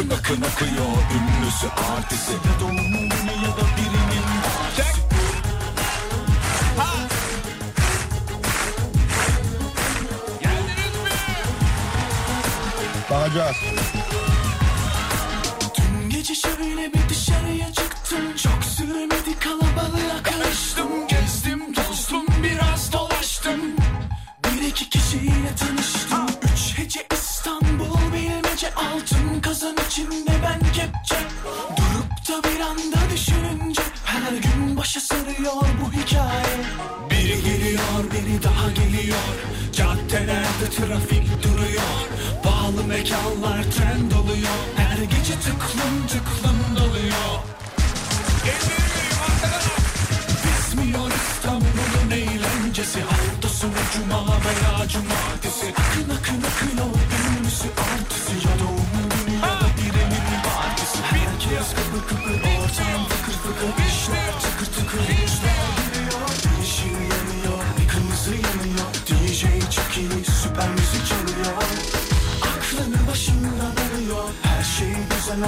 Cumartesi Akın akın akıyor ünlüsü artisi Ya doğum günü ya da birinin partisi Geldiniz mi? Bakacağız.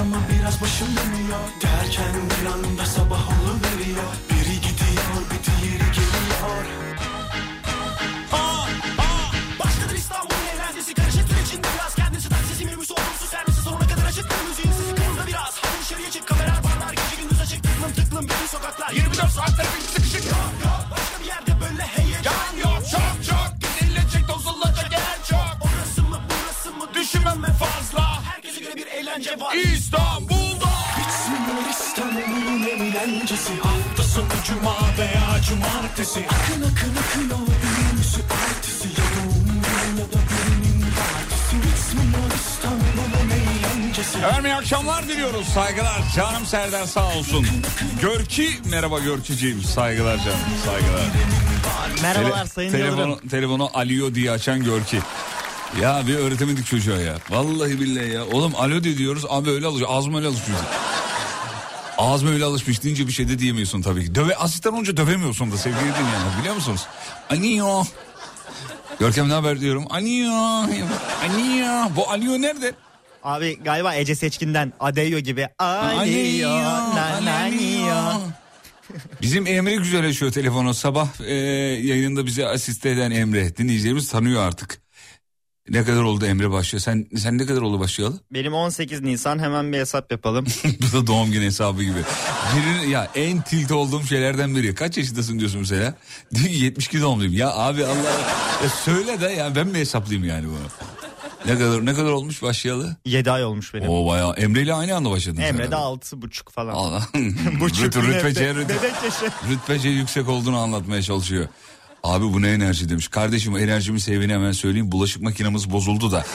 Ama biraz başım dönüyor. Derken akşamlar diliyoruz. Saygılar. Canım Serdar sağ olsun. Görki merhaba Görkücüğüm. Saygılar canım. Saygılar. Merhabalar Tele- Sayın telefonu, Yıldırım. telefonu alıyor diye açan Görki. Ya bir öğretemedik çocuğa ya. Vallahi billahi ya. Oğlum alo diye diyoruz. Abi öyle alışıyor. Ağzıma öyle alışmış. Ağzıma öyle alışmış deyince bir şey de diyemiyorsun tabii ki. Döve, asistan olunca dövemiyorsun da sevgili dinleyenler biliyor musunuz? Aniyo. Görkem ne haber diyorum. Aniyo. Aniyo. Bu Aniyo nerede? Abi galiba Ece Seçkin'den Adeyo gibi. Adeyo, nananiyo. Bizim Emre güzel açıyor telefonu. Sabah e, yayınında bize asiste eden Emre. Dinleyicilerimiz tanıyor artık. Ne kadar oldu Emre başlıyor? Sen sen ne kadar oldu başlayalı? Benim 18 Nisan hemen bir hesap yapalım. Bu da doğum günü hesabı gibi. Birini, ya en tilt olduğum şeylerden biri. Kaç yaşındasın diyorsun mesela? Diyor ki 72 doğumluyum. Ya abi Allah ya söyle de ya ben mi hesaplayayım yani bunu? Ne kadar ne kadar olmuş başlayalı? 7 ay olmuş benim. O bayağı Emre ile aynı anda başladın. Emre de. 6 buçuk falan. Allah. Buçuk rütbece, be- rüt- bebek yaşı. rütbece yüksek olduğunu anlatmaya çalışıyor. Abi bu ne enerji demiş. Kardeşim enerjimi sevini hemen söyleyeyim. Bulaşık makinamız bozuldu da.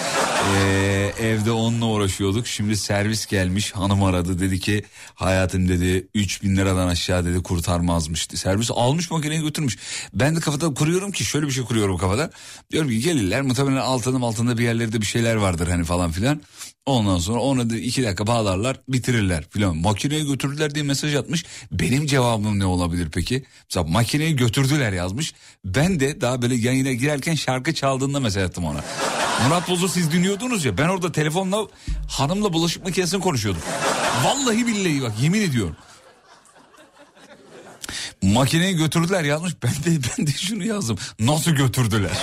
Ee, evde onunla uğraşıyorduk. Şimdi servis gelmiş hanım aradı. Dedi ki hayatım dedi 3000 liradan aşağı dedi kurtarmazmış. Servis almış makineyi götürmüş. Ben de kafada kuruyorum ki şöyle bir şey kuruyorum kafada. Diyorum ki gelirler muhtemelen altının altında bir yerlerde bir şeyler vardır hani falan filan. Ondan sonra onu da iki dakika bağlarlar bitirirler filan. Makineyi götürdüler diye mesaj atmış. Benim cevabım ne olabilir peki? Mesela makineyi götürdüler yazmış. Ben de daha böyle yayına girerken şarkı çaldığında mesaj attım ona. Murat Boz'u siz dinliyordunuz ya ben orada telefonla hanımla bulaşık makinesini konuşuyordum. Vallahi billahi bak yemin ediyorum. Makineyi götürdüler yazmış. Ben de ben de şunu yazdım. Nasıl götürdüler?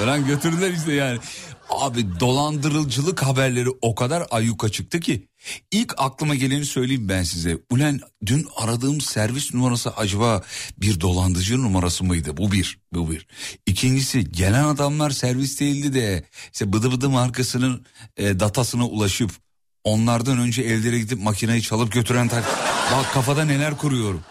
Lan götürdüler işte yani. Abi dolandırıcılık haberleri o kadar ayyuka çıktı ki. İlk aklıma geleni söyleyeyim ben size. Ulan dün aradığım servis numarası acaba bir dolandırıcı numarası mıydı? Bu bir, bu bir. İkincisi gelen adamlar servis değildi de işte bıdı bıdı markasının e, datasına ulaşıp onlardan önce evlere gidip makineyi çalıp götüren tak. Bak kafada neler kuruyorum.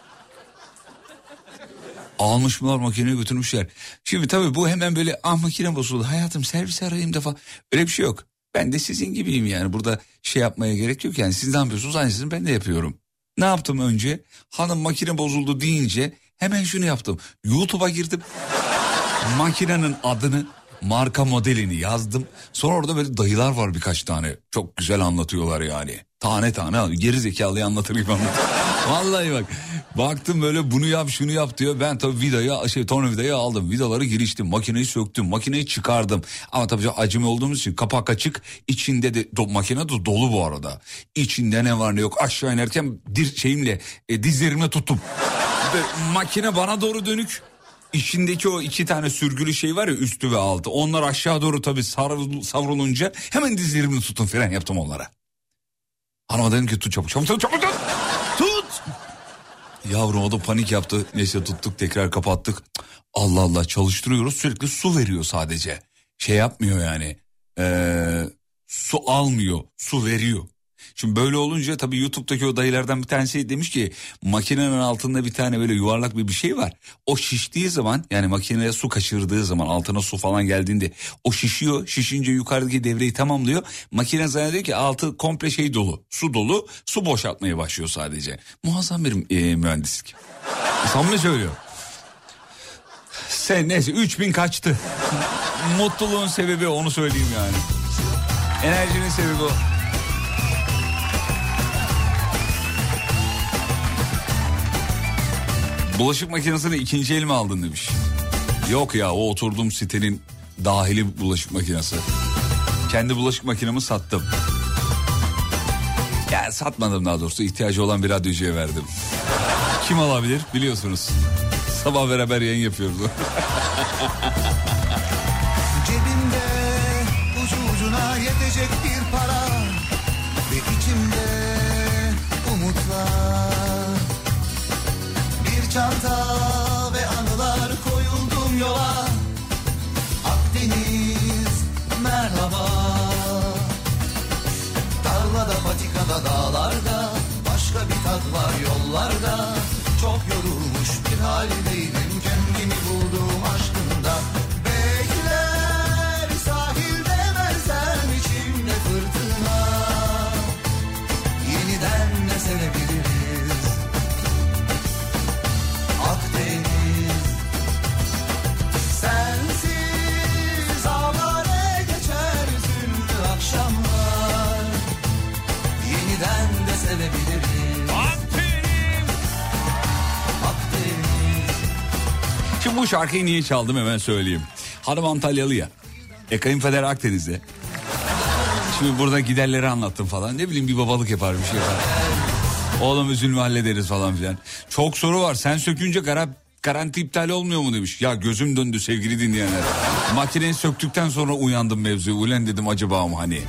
Almışlar makineyi götürmüşler. Şimdi tabii bu hemen böyle ah makine bozuldu hayatım servis arayayım falan. Öyle bir şey yok. Ben de sizin gibiyim yani burada şey yapmaya gerek yok yani siz ne yapıyorsunuz aynısını ben de yapıyorum. Ne yaptım önce? Hanım makine bozuldu deyince hemen şunu yaptım. YouTube'a girdim. Makinenin adını marka modelini yazdım. Sonra orada böyle dayılar var birkaç tane. Çok güzel anlatıyorlar yani. Tane tane geri zekalıyı anlatır gibi anlatıyor. Vallahi bak baktım böyle bunu yap şunu yap diyor. Ben tabii vidayı şey tornavidayı aldım. Vidaları giriştim makineyi söktüm makineyi çıkardım. Ama tabii acemi olduğumuz için kapak açık. içinde de do, makine de dolu bu arada. İçinde ne var ne yok aşağı inerken dir, şeyimle e, dizlerimle tuttum. Ve makine bana doğru dönük. İçindeki o iki tane sürgülü şey var ya üstü ve altı. Onlar aşağı doğru tabii savrul, savrulunca hemen dizlerimi tutun fren yaptım onlara. Hanıma dedim ki tut çabuk çabuk çabuk çabuk tut. Yavrum o da panik yaptı. Neyse tuttuk tekrar kapattık. Allah Allah çalıştırıyoruz sürekli su veriyor sadece. Şey yapmıyor yani. Ee, su almıyor su veriyor. Şimdi böyle olunca tabii YouTube'daki o dayılardan bir tanesi demiş ki makinenin altında bir tane böyle yuvarlak bir bir şey var. O şiştiği zaman yani makineye su kaçırdığı zaman altına su falan geldiğinde o şişiyor. Şişince yukarıdaki devreyi tamamlıyor. Makine zannediyor ki altı komple şey dolu su dolu su boşaltmaya başlıyor sadece. Muazzam bir e, mühendislik. Samimi söylüyor. Sen neyse 3000 kaçtı. Mutluluğun sebebi onu söyleyeyim yani. Enerjinin sebebi o. Bulaşık makinesini ikinci el mi aldın demiş. Yok ya o oturduğum sitenin dahili bulaşık makinesi. Kendi bulaşık makinemi sattım. Ya satmadım daha doğrusu ihtiyacı olan bir radyocuya verdim. Kim alabilir biliyorsunuz. Sabah beraber yayın yapıyoruz. Cebimde ucu ucuna yetecek bir para çanta ve anılar koyuldum yola. Akdeniz merhaba. Tarlada patikada dağlarda Başka bir tat var yollarda. Çok yorulmuş bir haldeydim Kendimi Bu şarkıyı niye çaldım hemen söyleyeyim. Hanım Antalyalı ya. E kayınpeder Akdeniz'de. Şimdi burada giderleri anlattım falan. Ne bileyim bir babalık yapar bir şey yapar. Oğlum üzülme hallederiz falan filan. Çok soru var. Sen sökünce gara, garanti iptal olmuyor mu demiş. Ya gözüm döndü sevgili dinleyenler. Makineyi söktükten sonra uyandım mevzuya. Ulan dedim acaba mı hani.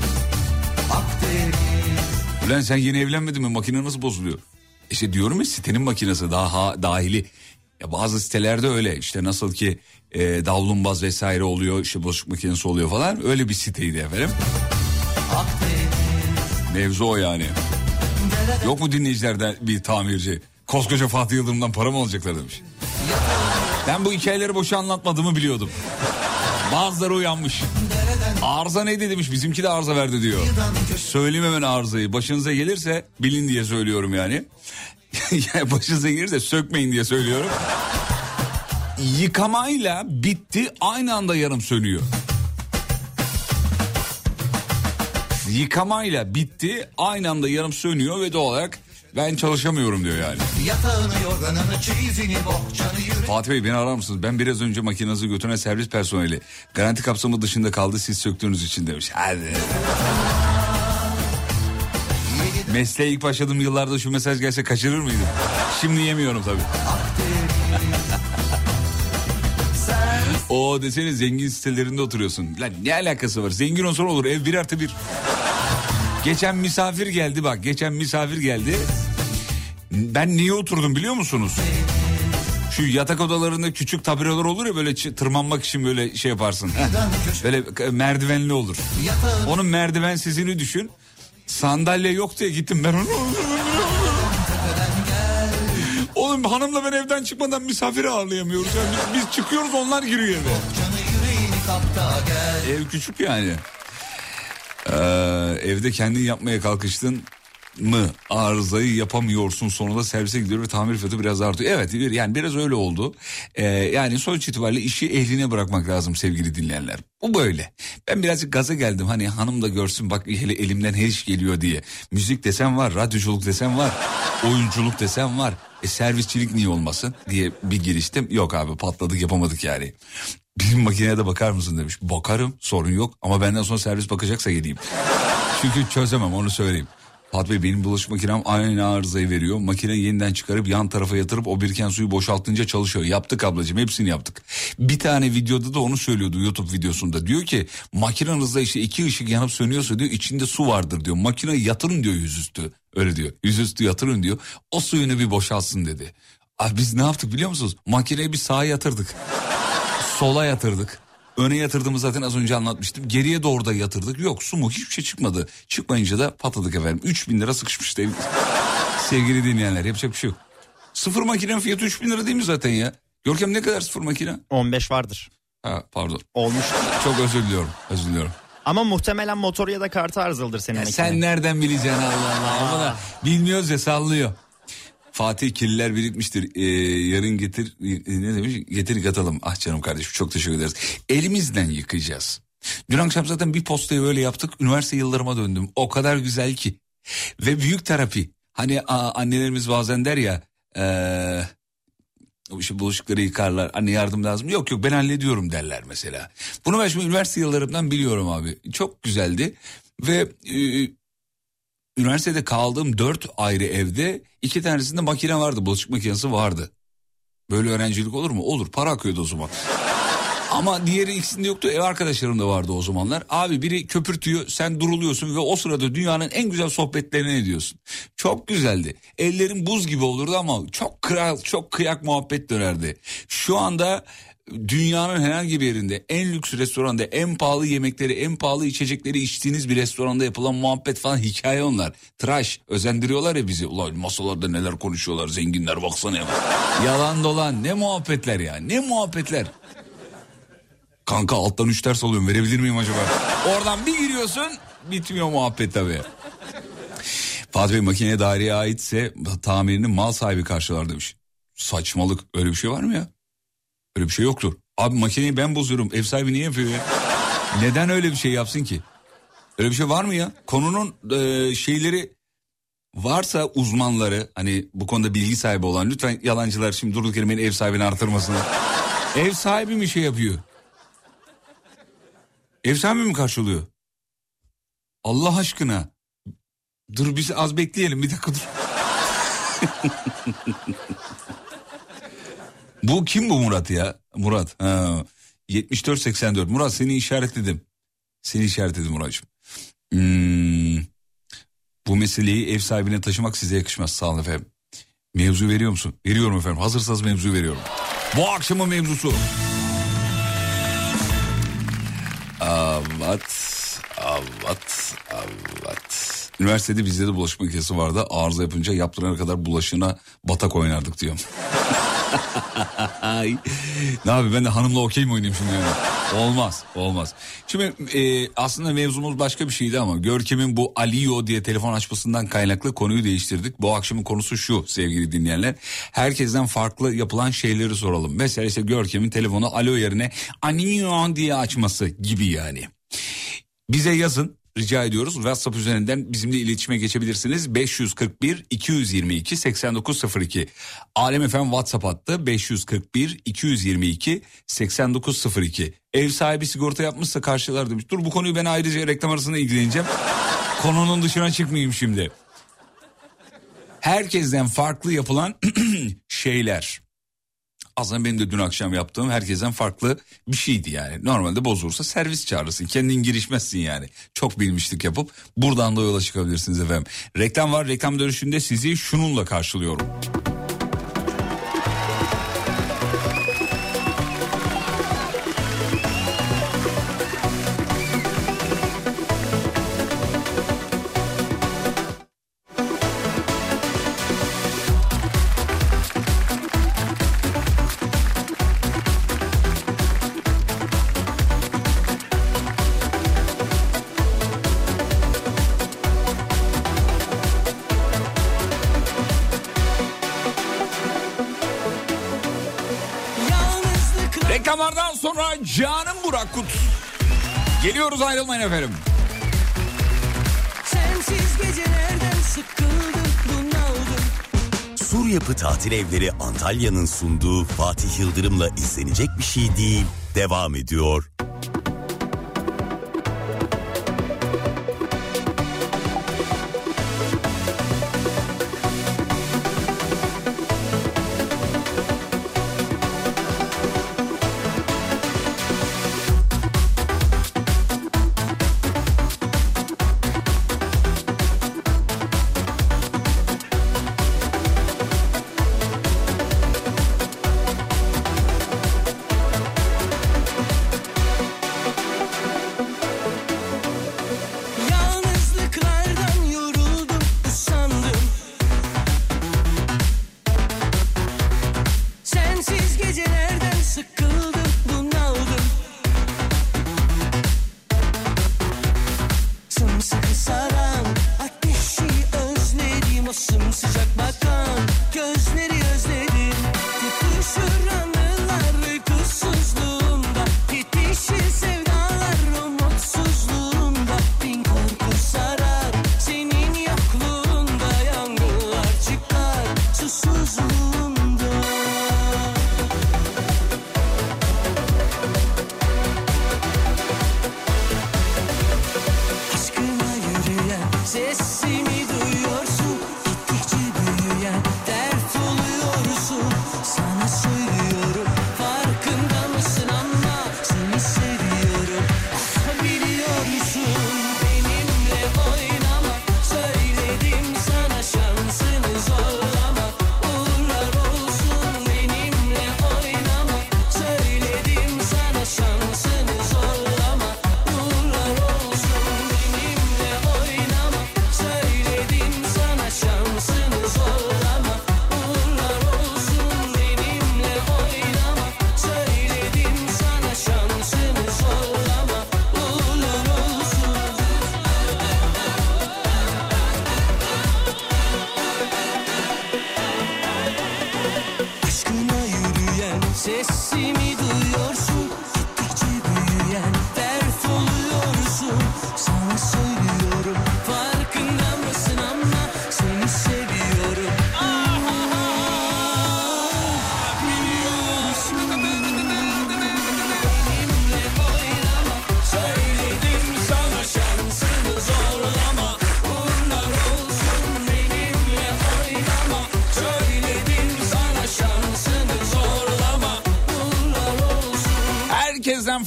Ulan sen yeni evlenmedin mi? Makine nasıl bozuluyor? İşte diyorum ya sitenin makinesi daha dahili. Ya bazı sitelerde öyle işte nasıl ki e, davlumbaz vesaire oluyor işte bulaşık makinesi oluyor falan öyle bir siteydi efendim. Akdeniz Mevzu o yani. Yok mu dinleyicilerden bir tamirci? Koskoca Fatih Yıldırım'dan para mı alacaklar demiş. Ben bu hikayeleri boşa anlatmadığımı biliyordum. Bazıları uyanmış. Arıza neydi demiş bizimki de arıza verdi diyor. Söyleyeyim hemen arızayı. Başınıza gelirse bilin diye söylüyorum yani. yani başınıza gelirse sökmeyin diye söylüyorum. Yıkamayla bitti aynı anda yarım sönüyor. Yıkamayla bitti aynı anda yarım sönüyor ve doğal olarak ben çalışamıyorum diyor yani. Yorganını Fatih Bey beni arar mısınız? Ben biraz önce makinenizi götüren servis personeli. Garanti kapsamı dışında kaldı siz söktüğünüz için demiş. Hadi. Mesleğe ilk başladığım yıllarda şu mesaj gelse kaçırır mıydım? Şimdi yemiyorum tabii. O desene zengin sitelerinde oturuyorsun. Lan ne alakası var? Zengin olsan olur ev bir artı bir. Geçen misafir geldi bak. Geçen misafir geldi. Ben niye oturdum biliyor musunuz? Şu yatak odalarında küçük tabureler olur ya böyle tırmanmak için böyle şey yaparsın. Böyle merdivenli olur. Onun merdiven sizini düşün. Sandalye yok diye gittim ben onu. Oğlum hanımla ben evden çıkmadan misafiri ağırlayamıyoruz. Yani biz, biz çıkıyoruz onlar giriyor eve. Ev küçük yani. Ee, evde kendin yapmaya kalkıştın mı arızayı yapamıyorsun sonra da servise gidiyor ve tamir fiyatı biraz artıyor. Evet yani biraz öyle oldu. Ee, yani sonuç itibariyle işi ehline bırakmak lazım sevgili dinleyenler. Bu böyle. Ben birazcık gaza geldim hani hanım da görsün bak hele elimden her iş geliyor diye. Müzik desem var, radyoculuk desem var, oyunculuk desem var. E servisçilik niye olmasın diye bir giriştim. Yok abi patladık yapamadık yani. Bizim makineye de bakar mısın demiş. Bakarım sorun yok ama benden sonra servis bakacaksa geleyim. Çünkü çözemem onu söyleyeyim. Fatih Bey benim bulaşık makinem aynı arızayı veriyor. Makine yeniden çıkarıp yan tarafa yatırıp o biriken suyu boşaltınca çalışıyor. Yaptık ablacığım hepsini yaptık. Bir tane videoda da onu söylüyordu YouTube videosunda. Diyor ki makinenizde işte iki ışık yanıp sönüyorsa diyor içinde su vardır diyor. Makineyi yatırın diyor yüzüstü. Öyle diyor. Yüzüstü yatırın diyor. O suyunu bir boşalsın dedi. Abi biz ne yaptık biliyor musunuz? Makineyi bir sağa yatırdık. Sola yatırdık. Öne yatırdığımı zaten az önce anlatmıştım. Geriye doğru da yatırdık. Yok su mu hiçbir şey çıkmadı. Çıkmayınca da patladık efendim. 3000 lira sıkışmıştı. ev- Sevgili dinleyenler yapacak bir şey yok. Sıfır makinenin fiyatı 3000 lira değil mi zaten ya? Görkem ne kadar sıfır makine? 15 vardır. Ha pardon. Olmuş. Çok özür diliyorum. Özür diliyorum. Ama muhtemelen motoru ya da kartı arızalıdır senin Ya makine. sen nereden bileceksin Allah Allah. Ama da bilmiyoruz ya sallıyor. Fatih kirliler birikmiştir. Ee, yarın getir e, ne demiş? Getir yıkatalım. Ah canım kardeşim çok teşekkür ederiz. Elimizden yıkayacağız. Dün akşam zaten bir postayı böyle yaptık. Üniversite yıllarıma döndüm. O kadar güzel ki. Ve büyük terapi. Hani a, annelerimiz bazen der ya. eee o işte bulaşıkları yıkarlar. Anne yardım lazım. Yok yok ben hallediyorum derler mesela. Bunu ben şimdi üniversite yıllarımdan biliyorum abi. Çok güzeldi. Ve e, üniversitede kaldığım dört ayrı evde iki tanesinde makine vardı. Bulaşık makinesi vardı. Böyle öğrencilik olur mu? Olur. Para akıyordu o zaman. Ama diğeri ikisinde yoktu. Ev arkadaşlarım da vardı o zamanlar. Abi biri köpürtüyor, sen duruluyorsun ve o sırada dünyanın en güzel sohbetlerini ediyorsun. Çok güzeldi. Ellerin buz gibi olurdu ama çok kral, çok kıyak muhabbet dönerdi. Şu anda dünyanın herhangi bir yerinde en lüks restoranda en pahalı yemekleri en pahalı içecekleri içtiğiniz bir restoranda yapılan muhabbet falan hikaye onlar. Tıraş özendiriyorlar ya bizi. Ulan masalarda neler konuşuyorlar zenginler baksana ya. Yalan dolan ne muhabbetler ya ne muhabbetler. Kanka alttan üç ders alıyorum verebilir miyim acaba? Oradan bir giriyorsun bitmiyor muhabbet tabii. Fatih Bey makineye daireye aitse tamirini mal sahibi karşılar demiş. Saçmalık öyle bir şey var mı ya? Öyle bir şey yoktur. Abi makineyi ben bozuyorum ev sahibi niye yapıyor ya? Neden öyle bir şey yapsın ki? Öyle bir şey var mı ya? Konunun e, şeyleri varsa uzmanları hani bu konuda bilgi sahibi olan lütfen yalancılar şimdi durduk yere beni ev sahibini artırmasınlar. ev sahibi mi şey yapıyor? Ev sahibi mi karşılıyor? Allah aşkına. Dur biz az bekleyelim bir dakika dur. bu kim bu Murat ya? Murat. Ha. 74-84. Murat seni işaretledim. Seni işaretledim Murat'cığım. Hmm. Bu meseleyi ev sahibine taşımak size yakışmaz. Sağ olun efendim. Mevzu veriyor musun? Veriyorum efendim. Hazırsanız mevzu veriyorum. Bu akşamın mevzusu. Evet. Evet. Evet. Üniversitede bizde de bulaşık makinesi vardı. Arıza yapınca yaptırana kadar bulaşığına batak oynardık diyor. Ne abi ben de hanımla okey mi oynayayım şimdi? Yani? Olmaz olmaz. Şimdi e, aslında mevzumuz başka bir şeydi ama Görkem'in bu Aliyo diye telefon açmasından kaynaklı konuyu değiştirdik. Bu akşamın konusu şu sevgili dinleyenler. Herkesten farklı yapılan şeyleri soralım. Mesela işte Görkem'in telefonu Alo yerine Aniyo diye açması gibi yani. Bize yazın rica ediyoruz. WhatsApp üzerinden bizimle iletişime geçebilirsiniz. 541 222 8902. Alem FM WhatsApp hattı 541 222 8902. Ev sahibi sigorta yapmışsa karşılar demiş. Dur bu konuyu ben ayrıca reklam arasında ilgileneceğim. Konunun dışına çıkmayayım şimdi. Herkesten farklı yapılan şeyler. Aslında benim de dün akşam yaptığım herkesten farklı bir şeydi yani. Normalde bozulursa servis çağırırsın. Kendin girişmezsin yani. Çok bilmişlik yapıp buradan da yola çıkabilirsiniz efendim. Reklam var. Reklam dönüşünde sizi şununla karşılıyorum. Geliyoruz ayrılmayın efendim. Sensiz gecelerden sıkıldım bunaldım Sur Yapı Tatil Evleri Antalya'nın sunduğu Fatih Yıldırım'la izlenecek bir şey değil devam ediyor.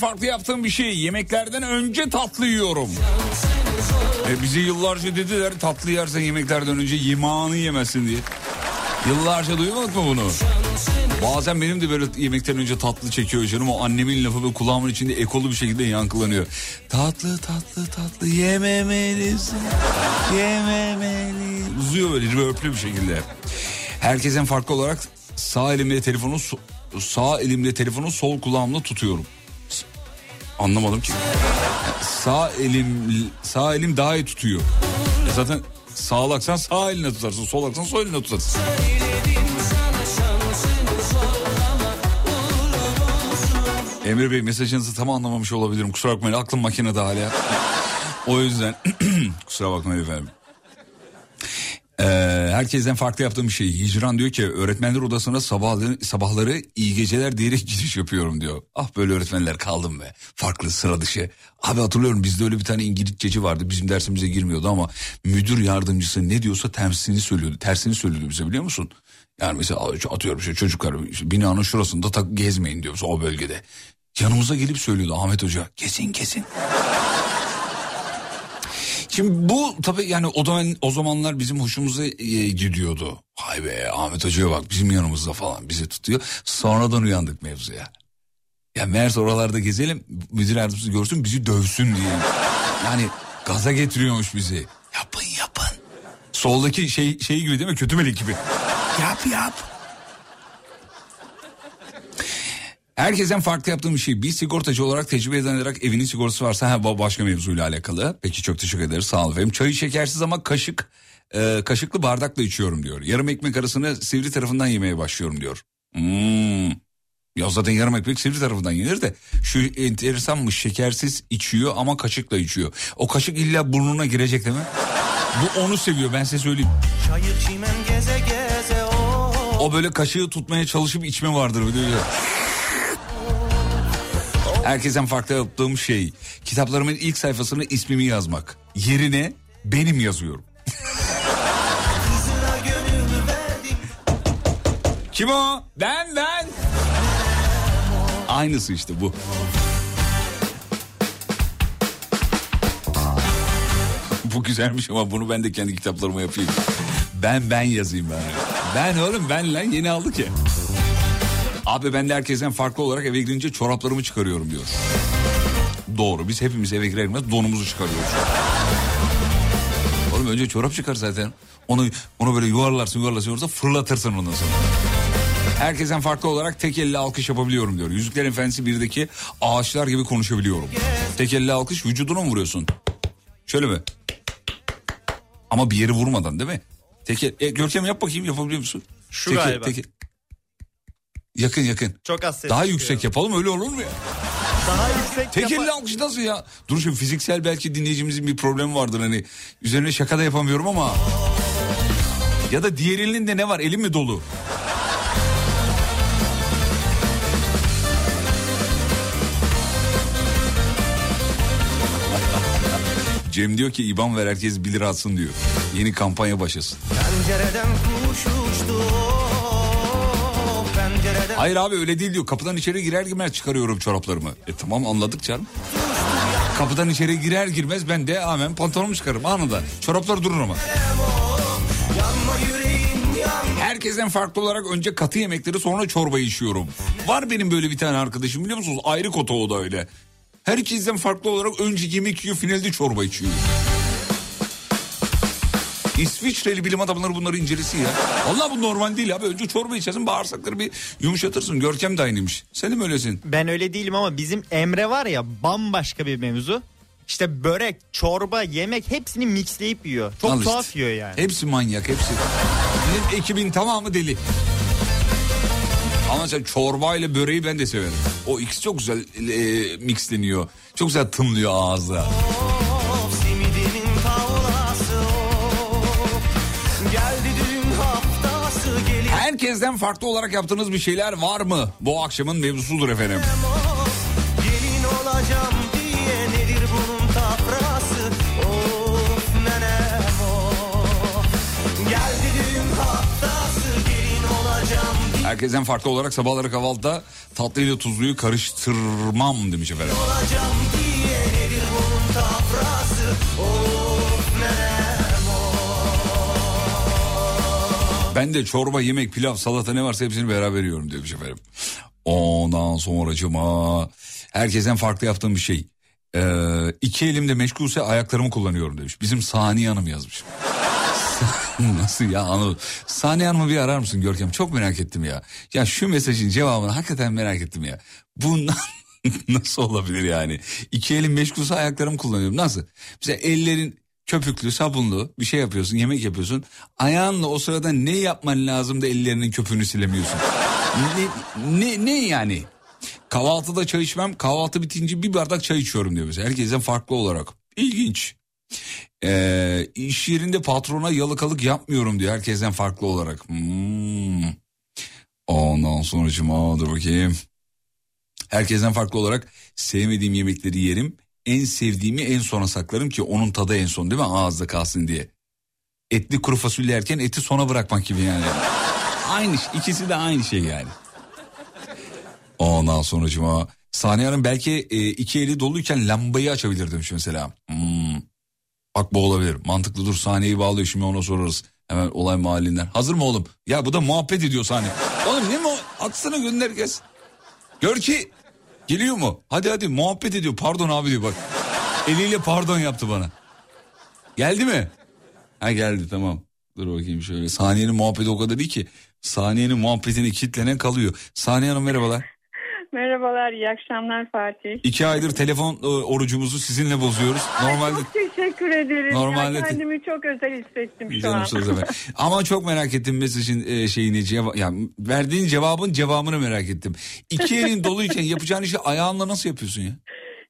Farklı yaptığım bir şey. Yemeklerden önce tatlı yiyorum. E bize yıllarca dediler tatlı yersen yemeklerden önce yemeğini yemesin diye. Yıllarca duymadık mı bunu? Bazen benim de böyle yemekten önce tatlı çekiyor canım. O annemin lafı böyle kulağımın içinde ekolu bir şekilde yankılanıyor. Tatlı tatlı tatlı yememelisin. Yememeli. Uzuyor böyle reverb'lü bir şekilde. Herkesten farklı olarak sağ elimde telefonu Sağ elimle telefonu sol kulağımla tutuyorum. Anlamadım ki. Sağ elim sağ elim daha iyi tutuyor. E zaten sağlaksan sağ eline tutarsın, solaksan sol eline tutarsın. Emre Bey mesajınızı tam anlamamış olabilirim. Kusura bakmayın aklım makinede hala. o yüzden kusura bakmayın efendim. Ee, herkesten farklı yaptığım bir şey. Hicran diyor ki öğretmenler odasına sabahları, sabahları iyi geceler diyerek giriş yapıyorum diyor. Ah böyle öğretmenler kaldım be. Farklı sıra dışı. Abi hatırlıyorum bizde öyle bir tane İngilizceci vardı. Bizim dersimize girmiyordu ama müdür yardımcısı ne diyorsa tersini söylüyordu. Tersini söylüyordu bize biliyor musun? Yani mesela atıyorum işte çocuklar işte binanın şurasında tak gezmeyin diyor o bölgede. Yanımıza gelip söylüyordu Ahmet Hoca kesin kesin. Şimdi bu tabii yani o zaman o zamanlar bizim hoşumuza e, gidiyordu. Hay be Ahmet Hoca'ya bak bizim yanımızda falan bizi tutuyor. Sonradan uyandık mevzuya. Ya meğerse oralarda gezelim müdür yardımcısı görsün bizi dövsün diye. Yani gaza getiriyormuş bizi. Yapın yapın. Soldaki şey şey gibi değil mi? Kötü melek gibi. Yap yap. Herkesten farklı yaptığım bir şey. Bir sigortacı olarak tecrübe edinerek evinin sigortası varsa ha, bu başka mevzuyla alakalı. Peki çok teşekkür ederiz sağ olun efendim. Çayı şekersiz ama kaşık e, kaşıklı bardakla içiyorum diyor. Yarım ekmek arasını sivri tarafından yemeye başlıyorum diyor. Hmm. Ya zaten yarım ekmek sivri tarafından yenir de şu enteresanmış şekersiz içiyor ama kaşıkla içiyor. O kaşık illa burnuna girecek değil mi? Bu onu seviyor ben size söyleyeyim. Çayır çimen geze geze o O böyle kaşığı tutmaya çalışıp içme vardır de öyle. Herkesten farklı yaptığım şey kitaplarımın ilk sayfasına ismimi yazmak. Yerine benim yazıyorum. Kim o? Ben ben. Aynısı işte bu. Bu güzelmiş ama bunu ben de kendi kitaplarıma yapayım. Ben ben yazayım ben. Ben oğlum ben lan yeni aldık ya. Abi ben de herkesten farklı olarak eve girince çoraplarımı çıkarıyorum diyor. Doğru biz hepimiz eve girer girmez donumuzu çıkarıyoruz. Oğlum önce çorap çıkar zaten. Onu onu böyle yuvarlarsın yuvarlarsın orada fırlatırsın ondan sonra. Herkesten farklı olarak tek elle alkış yapabiliyorum diyor. Yüzükler Efendisi birdeki ağaçlar gibi konuşabiliyorum. Tek elle alkış vücuduna mı vuruyorsun? Şöyle mi? Ama bir yeri vurmadan değil mi? Tek el, e, Görkem yap bakayım yapabiliyor musun? Şu Tek galiba. tek Yakın yakın. Çok az ses Daha çıkıyor. yüksek yapalım öyle olur mu ya? Daha yüksek Tek yapa- elle alkış nasıl ya? Dur şimdi fiziksel belki dinleyicimizin bir problemi vardır hani. Üzerine şaka da yapamıyorum ama. Ya da diğer elinde ne var? Elim mi dolu? Cem diyor ki İban ver herkes 1 lira atsın diyor. Yeni kampanya başlasın. Pencereden kuş Hayır abi öyle değil diyor. Kapıdan içeri girer girmez çıkarıyorum çoraplarımı. E tamam anladık canım. Kapıdan içeri girer girmez ben de hemen pantolonumu çıkarırım anında. Çoraplar durur ama. Herkesten farklı olarak önce katı yemekleri sonra çorba içiyorum. Var benim böyle bir tane arkadaşım biliyor musunuz? Ayrı kota o da öyle. Herkesten farklı olarak önce yemek yiyor finalde çorba içiyor. İsviçreli bilim adamları bunları incelesin ya. Vallahi bu normal değil abi. Önce çorba içersin bağırsakları bir yumuşatırsın. Görkem de aynıymış. Sen de mi öylesin? Ben öyle değilim ama bizim Emre var ya bambaşka bir mevzu. İşte börek, çorba, yemek hepsini mixleyip yiyor. Çok Al işte. tuhaf yiyor yani. Hepsi manyak hepsi. Bizim ekibin tamamı deli. Ama mesela çorba ile böreği ben de severim. O ikisi çok güzel e, mixleniyor. Çok güzel tımlıyor ağızda. Herkesten farklı olarak yaptığınız bir şeyler var mı? Bu akşamın mevzusudur efendim. Herkesten farklı olarak sabahları kahvaltıda tatlıyla tuzluyu karıştırmam demiş efendim. olacağım diye nedir bunun tafrası Of Ben de çorba, yemek, pilav, salata ne varsa hepsini beraber yiyorum demiş efendim. Ondan sonracıma herkesten farklı yaptığım bir şey. Ee, iki elimde meşgulse ayaklarımı kullanıyorum demiş. Bizim Saniye Hanım yazmış. Nasıl ya Anıl? Saniye Hanım'ı bir arar mısın Görkem? Çok merak ettim ya. Ya şu mesajın cevabını hakikaten merak ettim ya. Bu nasıl olabilir yani? İki elim meşgulsa ayaklarımı kullanıyorum. Nasıl? Mesela ellerin köpüklü, sabunlu bir şey yapıyorsun, yemek yapıyorsun. Ayağınla o sırada ne yapman lazım da ellerinin köpüğünü silemiyorsun? ne, ne, ne yani? Kahvaltıda çay içmem, kahvaltı bitince bir bardak çay içiyorum diyor mesela. Herkesten farklı olarak. İlginç. Ee, iş yerinde patrona yalakalık yapmıyorum diyor herkesten farklı olarak. Hmm. Ondan sonra dur bakayım. Herkesten farklı olarak sevmediğim yemekleri yerim. En sevdiğimi en sona saklarım ki onun tadı en son değil mi ağızda kalsın diye. Etli kuru fasulye yerken eti sona bırakmak gibi yani. aynı ikisi de aynı şey yani. Ondan sonra cuma. Saniye Hanım belki e, iki eli doluyken lambayı açabilir demiş mesela. Hmm. Bak bu olabilir. Mantıklı dur sahneyi bağlıyor şimdi ona sorarız. Hemen olay mahallinden. Hazır mı oğlum? Ya bu da muhabbet ediyor sahne. oğlum ne mi o? Atsana gönder gez. Gör ki geliyor mu? Hadi hadi muhabbet ediyor. Pardon abi diyor bak. Eliyle pardon yaptı bana. Geldi mi? Ha geldi tamam. Dur bakayım şöyle. Saniyenin muhabbeti o kadar iyi ki. Saniyenin muhabbetine kitlenen kalıyor. Saniye Hanım merhabalar. Merhabalar, iyi akşamlar Fatih. İki aydır telefon e, orucumuzu sizinle bozuyoruz. Normalde Çok teşekkür ederim. Normalde- Ya, kendimi çok özel hissettim şu an. Ama çok merak ettim mesajın e, şeyini ceva- yani verdiğin cevabın cevabını merak ettim. İki elin doluyken yapacağın işi ayağınla nasıl yapıyorsun ya?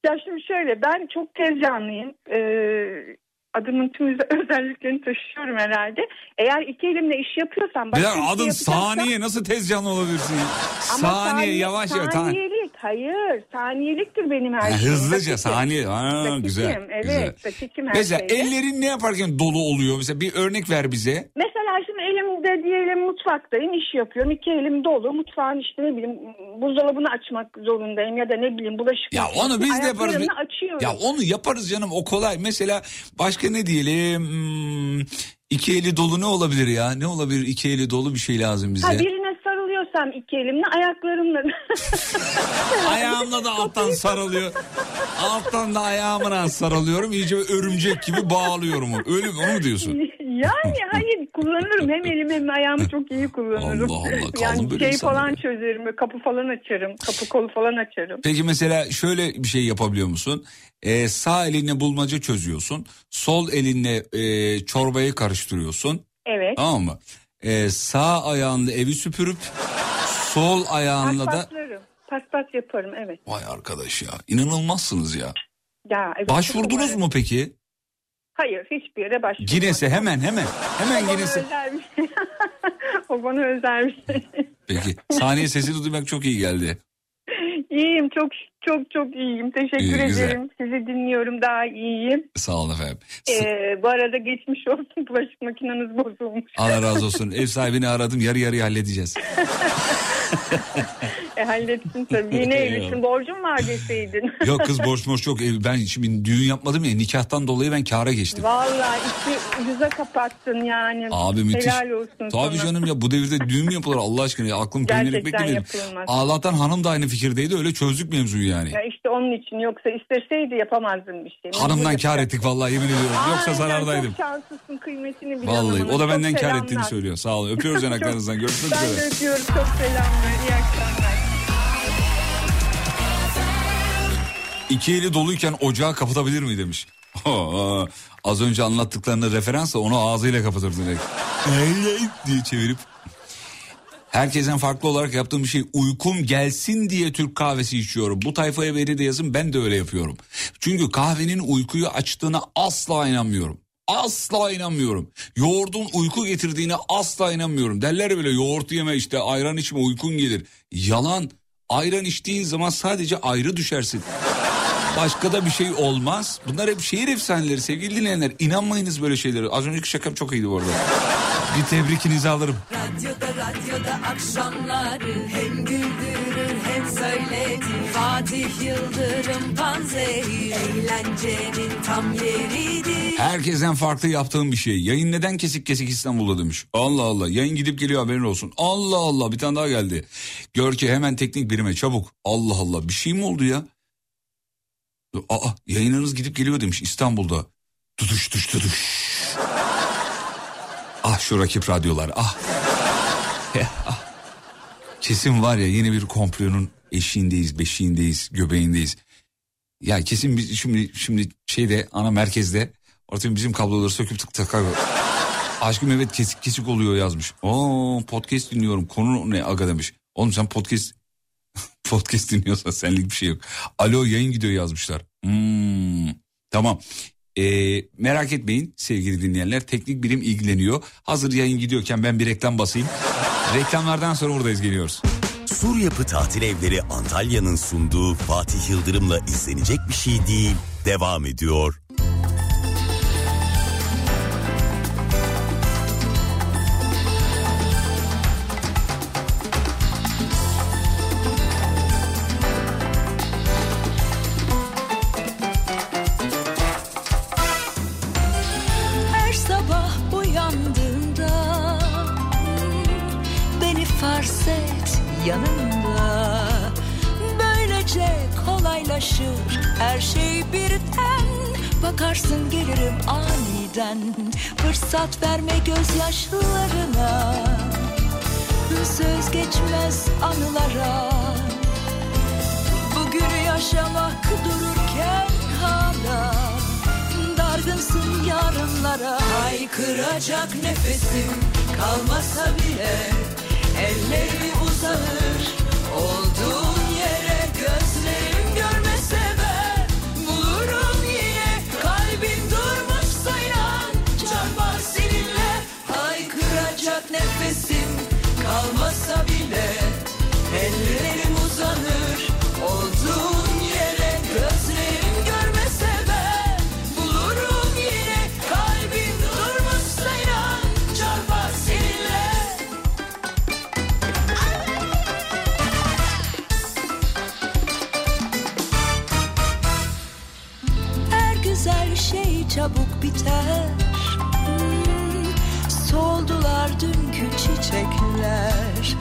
Ya şimdi şöyle, ben çok tez canlıyım. Ee, adımın tüm öze- özelliklerini taşıyorum herhalde. Eğer iki elimle iş yapıyorsam... Başka bir şey adın yapacaksam- saniye nasıl tez canlı olabilirsin ya? Saniye yavaş yavaş. tamam. Saniyelik, hayır. Saniyeliktir benim her şeyim. hızlıca saniye. Ha, Dakikim, güzel. Evet, güzel. dakikim her Mesela şeyde. ellerin ne yaparken dolu oluyor? Mesela bir örnek ver bize. Mesela elimde diyelim mutfaktayım iş yapıyorum. iki elim dolu. Mutfağın işte ne bileyim buzdolabını açmak zorundayım ya da ne bileyim bulaşık Ya onu biz de yaparız. Açıyorum. Ya onu yaparız canım o kolay. Mesela başka ne diyelim? Hmm, iki eli dolu ne olabilir ya? Ne olabilir iki eli dolu bir şey lazım bize. Ha, birine sarılıyorsam iki elimle ayaklarımla. Ayağımla da alttan sarılıyor. Alttan da ayağımla sarılıyorum. İyice örümcek gibi bağlıyorum. Öyle mi? Onu mu diyorsun? yani hayır kullanırım hem elimi hem ayağımı çok iyi kullanırım. Allah Allah, kaldım yani böyle şey insanlar falan çözerim kapı falan açarım kapı kolu falan açarım. Peki mesela şöyle bir şey yapabiliyor musun? Ee, sağ elinle bulmaca çözüyorsun. Sol elinle e, çorbayı karıştırıyorsun. Evet. Tamam mı? Ee, sağ ayağınla evi süpürüp sol ayağınla da... Paspas yaparım evet. Vay arkadaş ya inanılmazsınız ya. Ya, evet Başvurdunuz mu peki? Hayır hiçbir yere başvurmadım. Guinness'e hemen hemen. Hemen Guinness'e. şey. o bana özel bir şey. Peki saniye sesini duymak çok iyi geldi. iyiyim çok çok çok iyiyim. Teşekkür İyi, güzel. ederim. Sizi dinliyorum daha iyiyim. Sağ olun efendim. Ee, bu arada geçmiş olsun bulaşık makineniz bozulmuş. Allah razı olsun. Ev sahibini aradım yarı yarıya halledeceğiz. E, halletsin tabii. Yine ev için borcum var deseydin. Yok kız borç borç yok. Ben şimdi düğün yapmadım ya nikahtan dolayı ben kâra geçtim. Vallahi iki ucuza kapattın yani. Abi müthiş. Helal olsun Tabii sana. canım ya bu devirde düğün mü yapılır Allah aşkına ya aklım peynir ekmek yapılmaz. Allah'tan hanım da aynı fikirdeydi öyle çözdük mevzuyu yani. Ya işte onun için yoksa isteseydi yapamazdım bir şey. Hanımdan kar ettik vallahi yemin ediyorum. Yoksa zarardaydım. Çok şanslısın kıymetini bilen Vallahi o da benden selamlar. ettiğini söylüyor. Sağ olun. Öpüyoruz yanaklarınızdan. Görüşmek Ben de üzere. öpüyorum çok selamlar. İyi akşamlar. İki eli doluyken ocağı kapatabilir mi demiş. Az önce anlattıklarına referansla onu ağzıyla kapatır direkt. Diye çevirip. Herkesten farklı olarak yaptığım bir şey uykum gelsin diye Türk kahvesi içiyorum. Bu tayfaya veri de yazın ben de öyle yapıyorum. Çünkü kahvenin uykuyu açtığına asla inanmıyorum. Asla inanmıyorum. Yoğurdun uyku getirdiğine asla inanmıyorum. Derler böyle yoğurt yeme işte ayran içme uykun gelir. Yalan. Ayran içtiğin zaman sadece ayrı düşersin. Başka da bir şey olmaz. Bunlar hep şehir efsaneleri sevgili dinleyenler. İnanmayınız böyle şeylere. Az önceki şakam çok iyiydi bu arada. Bir tebrikinizi alırım. Radyoda radyoda akşamları hem güldürür hem söyletir Fatih Yıldırım Panzehir eğlencenin tam yeridir Herkesten farklı yaptığım bir şey. Yayın neden kesik kesik İstanbul'da demiş. Allah Allah yayın gidip geliyor haberin olsun. Allah Allah bir tane daha geldi. Gör ki hemen teknik birime çabuk. Allah Allah bir şey mi oldu ya? Aa yayınınız gidip geliyor demiş İstanbul'da. Tutuş tutuş tutuş. Ah şu rakip radyolar ah. Eh, ah. Kesin var ya yeni bir komplonun eşiğindeyiz, beşiğindeyiz, göbeğindeyiz. Ya kesin biz şimdi şimdi şeyde ana merkezde orada bizim kabloları söküp tık takar. Aşkım evet kesik kesik oluyor yazmış. Oo podcast dinliyorum. Konu ne aga demiş. Oğlum sen podcast podcast dinliyorsan senlik bir şey yok. Alo yayın gidiyor yazmışlar. Hmm, tamam. Ee, merak etmeyin sevgili dinleyenler. Teknik bilim ilgileniyor. Hazır yayın gidiyorken ben bir reklam basayım. Reklamlardan sonra buradayız geliyoruz. Sur Yapı Tatil Evleri Antalya'nın sunduğu Fatih Yıldırım'la izlenecek bir şey değil. Devam ediyor. Bakarsın gelirim aniden. Fırsat verme gözyaşlarına. Söz geçmez anılara. Bugünü yaşamak dururken hala Dargınsın yarınlara. Haykıracak nefesim kalmasa bile Elleri uzanır olduğun biter Hmm, Soldular dünkü çiçekler.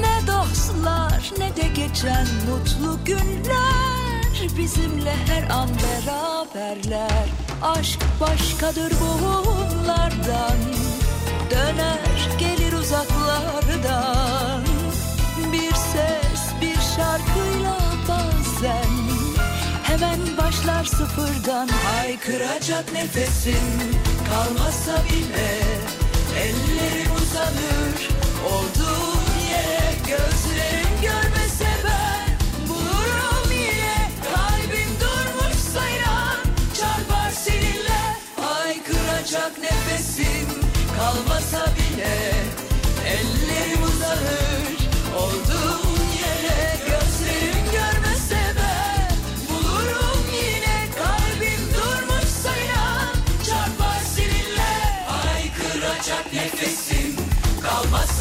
Ne dostlar ne de geçen mutlu günler. Bizimle her an beraberler. Aşk başkadır bunlardan. Döner gelir uzaklardan Hemen başlar sıfırdan. Haykıracak nefesim kalmasa bile Ellerim uzanır olduğun yere Gözlerim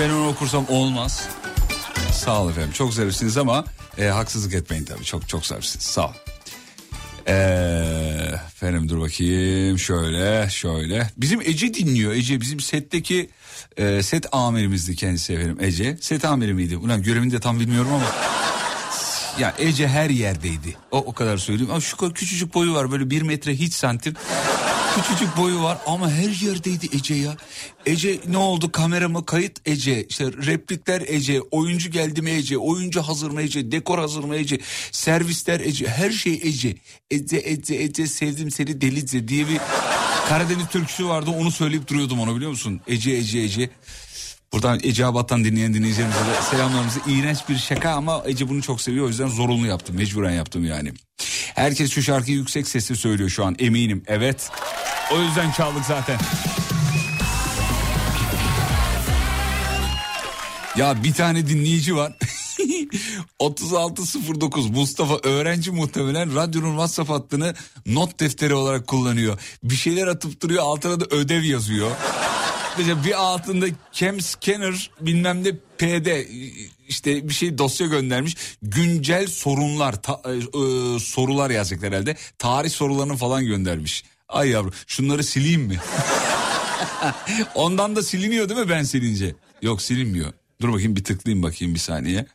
Ben onu okursam olmaz. Sağ olun efendim çok zarifsiniz ama e, haksızlık etmeyin tabii çok çok zarifsiniz sağ olun. Ee, efendim dur bakayım şöyle şöyle. Bizim Ece dinliyor Ece bizim setteki e, set amirimizdi kendisi efendim Ece. Set amiri miydi? Ulan görevini de tam bilmiyorum ama. Ya Ece her yerdeydi. O o kadar söyleyeyim. Ama şu kadar küçücük boyu var böyle bir metre hiç santim. Küçücük boyu var ama her yerdeydi Ece ya. Ece ne oldu kamera mı kayıt Ece. işte replikler Ece. Oyuncu geldi mi Ece. Oyuncu hazır mı Ece. Dekor hazır mı Ece. Servisler Ece. Her şey Ece. Ece Ece Ece sevdim seni delice diye bir Karadeniz türküsü vardı. Onu söyleyip duruyordum onu biliyor musun? Ece Ece Ece. Buradan Ece Abat'tan dinleyen dinleyicilerimize de selamlarımızı. İğrenç bir şaka ama Ece bunu çok seviyor. O yüzden zorunlu yaptım. Mecburen yaptım yani. Herkes şu şarkıyı yüksek sesle söylüyor şu an eminim. Evet. O yüzden çaldık zaten. Ya bir tane dinleyici var. 3609 Mustafa öğrenci muhtemelen radyonun WhatsApp hattını not defteri olarak kullanıyor. Bir şeyler atıp duruyor altına da ödev yazıyor. Mesela bir altında Cam Scanner bilmem ne PD işte bir şey dosya göndermiş. Güncel sorunlar ta- e, e, sorular yazacak herhalde. Tarih sorularını falan göndermiş. Ay yavrum şunları sileyim mi? Ondan da siliniyor değil mi ben silince? Yok silinmiyor. Dur bakayım bir tıklayayım bakayım bir saniye.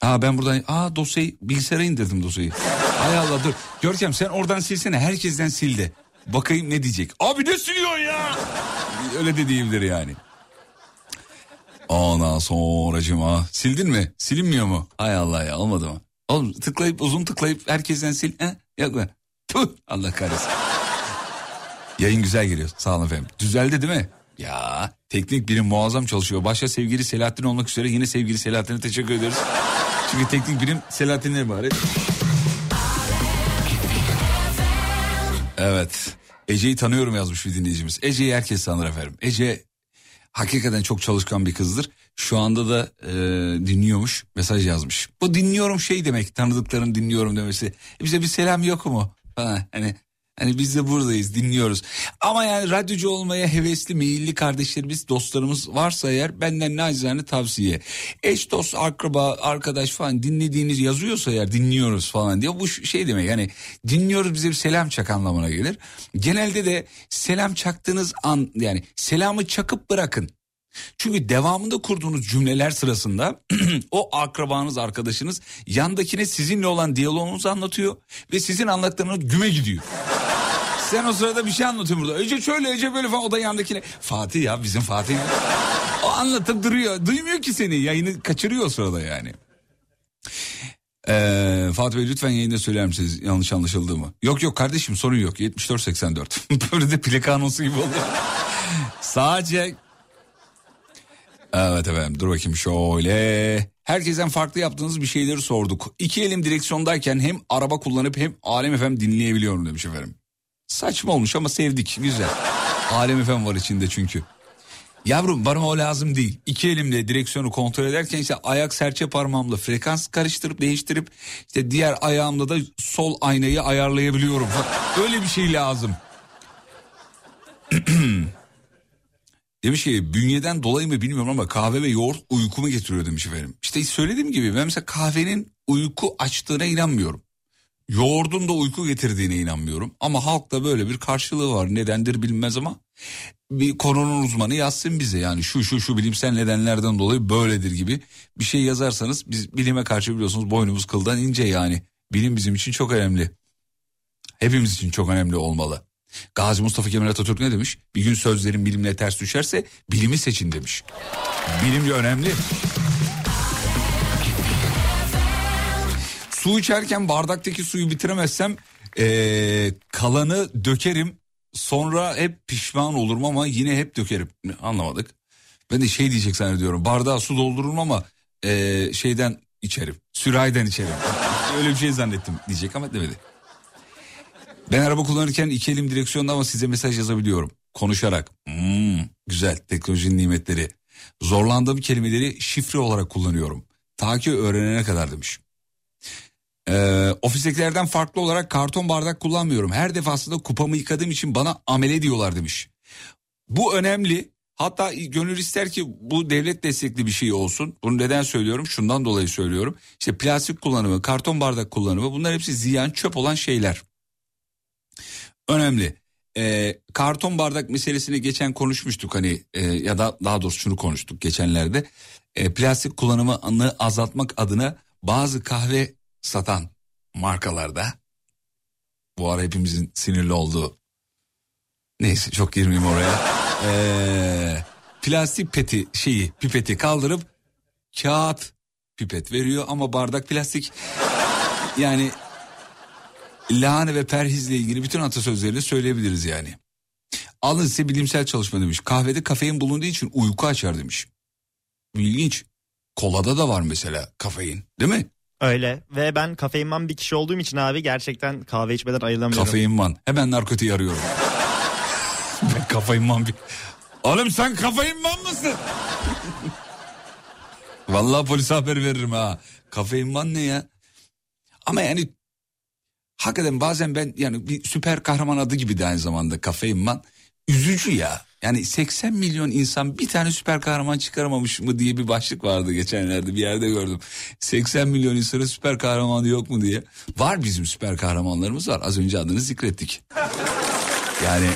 Aa ben buradan aa dosyayı bilgisayara indirdim dosyayı. Hay Allah dur. Görkem sen oradan silsene herkesten sil de. Bakayım ne diyecek. Abi ne siliyorsun ya? Öyle de diyebilir yani. Ondan sonracıma sildin mi? Silinmiyor mu? Hay Allah ya olmadı mı? Oğlum tıklayıp uzun tıklayıp herkesten sil. He? Yok mu? Tüh, Allah kahretsin. Yayın güzel geliyor. Sağ olun efendim. Düzeldi değil mi? Ya teknik birim muazzam çalışıyor. Başta sevgili Selahattin olmak üzere yine sevgili Selahattin'e teşekkür ederiz. Çünkü teknik birim Selahattin'e ibaret. Evet. Ece'yi tanıyorum yazmış bir dinleyicimiz. Ece'yi herkes tanır efendim. Ece hakikaten çok çalışkan bir kızdır. Şu anda da e, dinliyormuş mesaj yazmış. Bu dinliyorum şey demek tanıdıkların dinliyorum demesi. E bize bir selam yok mu? Falan. Hani Hani biz de buradayız dinliyoruz. Ama yani radyocu olmaya hevesli meyilli kardeşlerimiz dostlarımız varsa eğer benden nacizane tavsiye. Eş dost akraba arkadaş falan dinlediğiniz yazıyorsa eğer dinliyoruz falan diye bu şey demek yani dinliyoruz bize bir selam çak anlamına gelir. Genelde de selam çaktığınız an yani selamı çakıp bırakın. Çünkü devamında kurduğunuz cümleler sırasında o akrabanız arkadaşınız yandakine sizinle olan diyaloğunuzu anlatıyor ve sizin anlattığınız güme gidiyor. Sen o sırada bir şey anlatıyorsun burada. Ece şöyle Ece böyle falan o da yandakine. Fatih ya bizim Fatih. O anlatıp duruyor. Duymuyor ki seni yayını kaçırıyor o sırada yani. Ee, Fatih Bey lütfen yayında söyler misiniz yanlış anlaşıldı mı? Yok yok kardeşim sorun yok 74-84. böyle de plaka anonsu gibi oluyor. Sadece Evet efendim dur bakayım şöyle. Herkesten farklı yaptığınız bir şeyleri sorduk. İki elim direksiyondayken hem araba kullanıp hem Alem efendim dinleyebiliyorum demiş efendim. Saçma olmuş ama sevdik güzel. Alem efendim var içinde çünkü. Yavrum bana o lazım değil. İki elimle direksiyonu kontrol ederken işte ayak serçe parmağımla frekans karıştırıp değiştirip işte diğer ayağımla da sol aynayı ayarlayabiliyorum. Öyle bir şey lazım. Demiş ki bünyeden dolayı mı bilmiyorum ama kahve ve yoğurt uykumu getiriyor demiş efendim. İşte söylediğim gibi ben mesela kahvenin uyku açtığına inanmıyorum. Yoğurdun da uyku getirdiğine inanmıyorum. Ama halkta böyle bir karşılığı var. Nedendir bilmez ama bir konunun uzmanı yazsın bize. Yani şu şu şu bilimsel nedenlerden dolayı böyledir gibi bir şey yazarsanız biz bilime karşı biliyorsunuz boynumuz kıldan ince yani. Bilim bizim için çok önemli. Hepimiz için çok önemli olmalı. Gazi Mustafa Kemal Atatürk ne demiş? Bir gün sözlerin bilimle ters düşerse bilimi seçin demiş. Bilimci önemli. Su içerken bardaktaki suyu bitiremezsem ee, kalanı dökerim. Sonra hep pişman olurum ama yine hep dökerim. Anlamadık. Ben de şey diyecek zannediyorum. Bardağa su doldururum ama ee, şeyden içerim. Sürahiden içerim. Öyle bir şey zannettim diyecek ama demedi. Ben araba kullanırken iki elim direksiyonda ama size mesaj yazabiliyorum. Konuşarak. Hmm, güzel teknolojinin nimetleri. Zorlandığım kelimeleri şifre olarak kullanıyorum. Ta ki öğrenene kadar demiş. Ee, ofistekilerden farklı olarak karton bardak kullanmıyorum. Her defasında kupamı yıkadığım için bana amele diyorlar demiş. Bu önemli. Hatta gönül ister ki bu devlet destekli bir şey olsun. Bunu neden söylüyorum? Şundan dolayı söylüyorum. İşte plastik kullanımı, karton bardak kullanımı bunlar hepsi ziyan çöp olan şeyler. Önemli. Ee, karton bardak meselesini geçen konuşmuştuk hani e, ya da daha doğrusu şunu konuştuk geçenlerde. E, plastik kullanımını azaltmak adına bazı kahve satan markalarda bu ara hepimizin sinirli olduğu neyse çok girmeyeyim oraya. Ee, plastik peti şeyi pipeti kaldırıp kağıt pipet veriyor ama bardak plastik. Yani lahane ve perhizle ilgili bütün atasözlerini söyleyebiliriz yani. Alın size bilimsel çalışma demiş. Kahvede kafein bulunduğu için uyku açar demiş. İlginç. Kolada da var mesela kafein değil mi? Öyle ve ben kafeinman bir kişi olduğum için abi gerçekten kahve içmeden ayrılamıyorum. Kafeinman. Hemen narkotiği arıyorum. ben kafeinman bir... Oğlum sen kafeinman mısın? Vallahi polise haber veririm ha. Kafeinman ne ya? Ama yani hakikaten bazen ben yani bir süper kahraman adı gibi de aynı zamanda kafeinman. Üzücü ya. Yani 80 milyon insan bir tane süper kahraman çıkaramamış mı diye bir başlık vardı geçenlerde bir yerde gördüm. 80 milyon insana süper kahraman yok mu diye. Var bizim süper kahramanlarımız var. Az önce adını zikrettik. Yani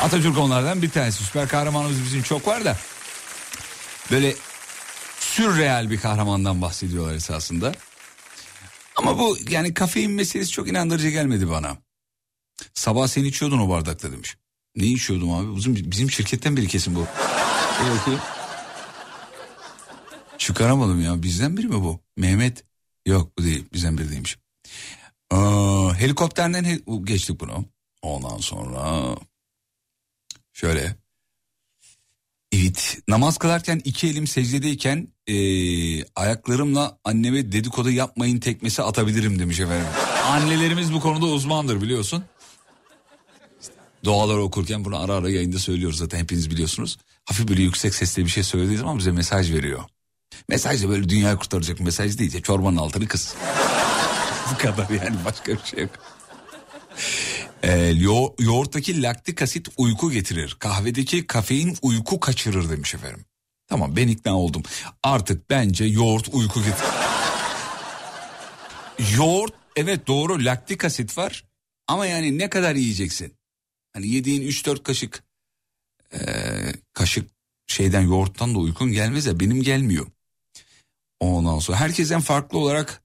Atatürk onlardan bir tanesi. Süper kahramanımız bizim çok var da. Böyle sürreal bir kahramandan bahsediyorlar esasında. Ama bu yani kafein meselesi çok inandırıcı gelmedi bana. Sabah sen içiyordun o bardakta demiş. Ne içiyordum abi? Bizim, bizim şirketten biri kesin bu. Bakayım. Çıkaramadım ya. Bizden biri mi bu? Mehmet. Yok bu değil. Bizden biri değilmiş. Aa, helikopterden hel- geçtik bunu. Ondan sonra şöyle. Evet namaz kılarken iki elim secdedeyken eee, ayaklarımla anneme dedikodu yapmayın tekmesi atabilirim demiş efendim. Annelerimiz bu konuda uzmandır biliyorsun. Duaları okurken bunu ara ara yayında söylüyoruz zaten hepiniz biliyorsunuz. Hafif böyle yüksek sesle bir şey söylediği zaman bize mesaj veriyor. Mesaj da böyle dünyayı kurtaracak mesaj değil. Çorbanın altını kız. bu kadar yani başka bir şey yok. Ee, yo- yoğurttaki laktik asit uyku getirir. Kahvedeki kafein uyku kaçırır demiş efendim. Tamam ben ikna oldum. Artık bence yoğurt uyku getirir. yoğurt evet doğru laktik asit var. Ama yani ne kadar yiyeceksin? Hani yediğin 3-4 kaşık eee, kaşık şeyden yoğurttan da uykun gelmez ya benim gelmiyor. Ondan sonra herkesten farklı olarak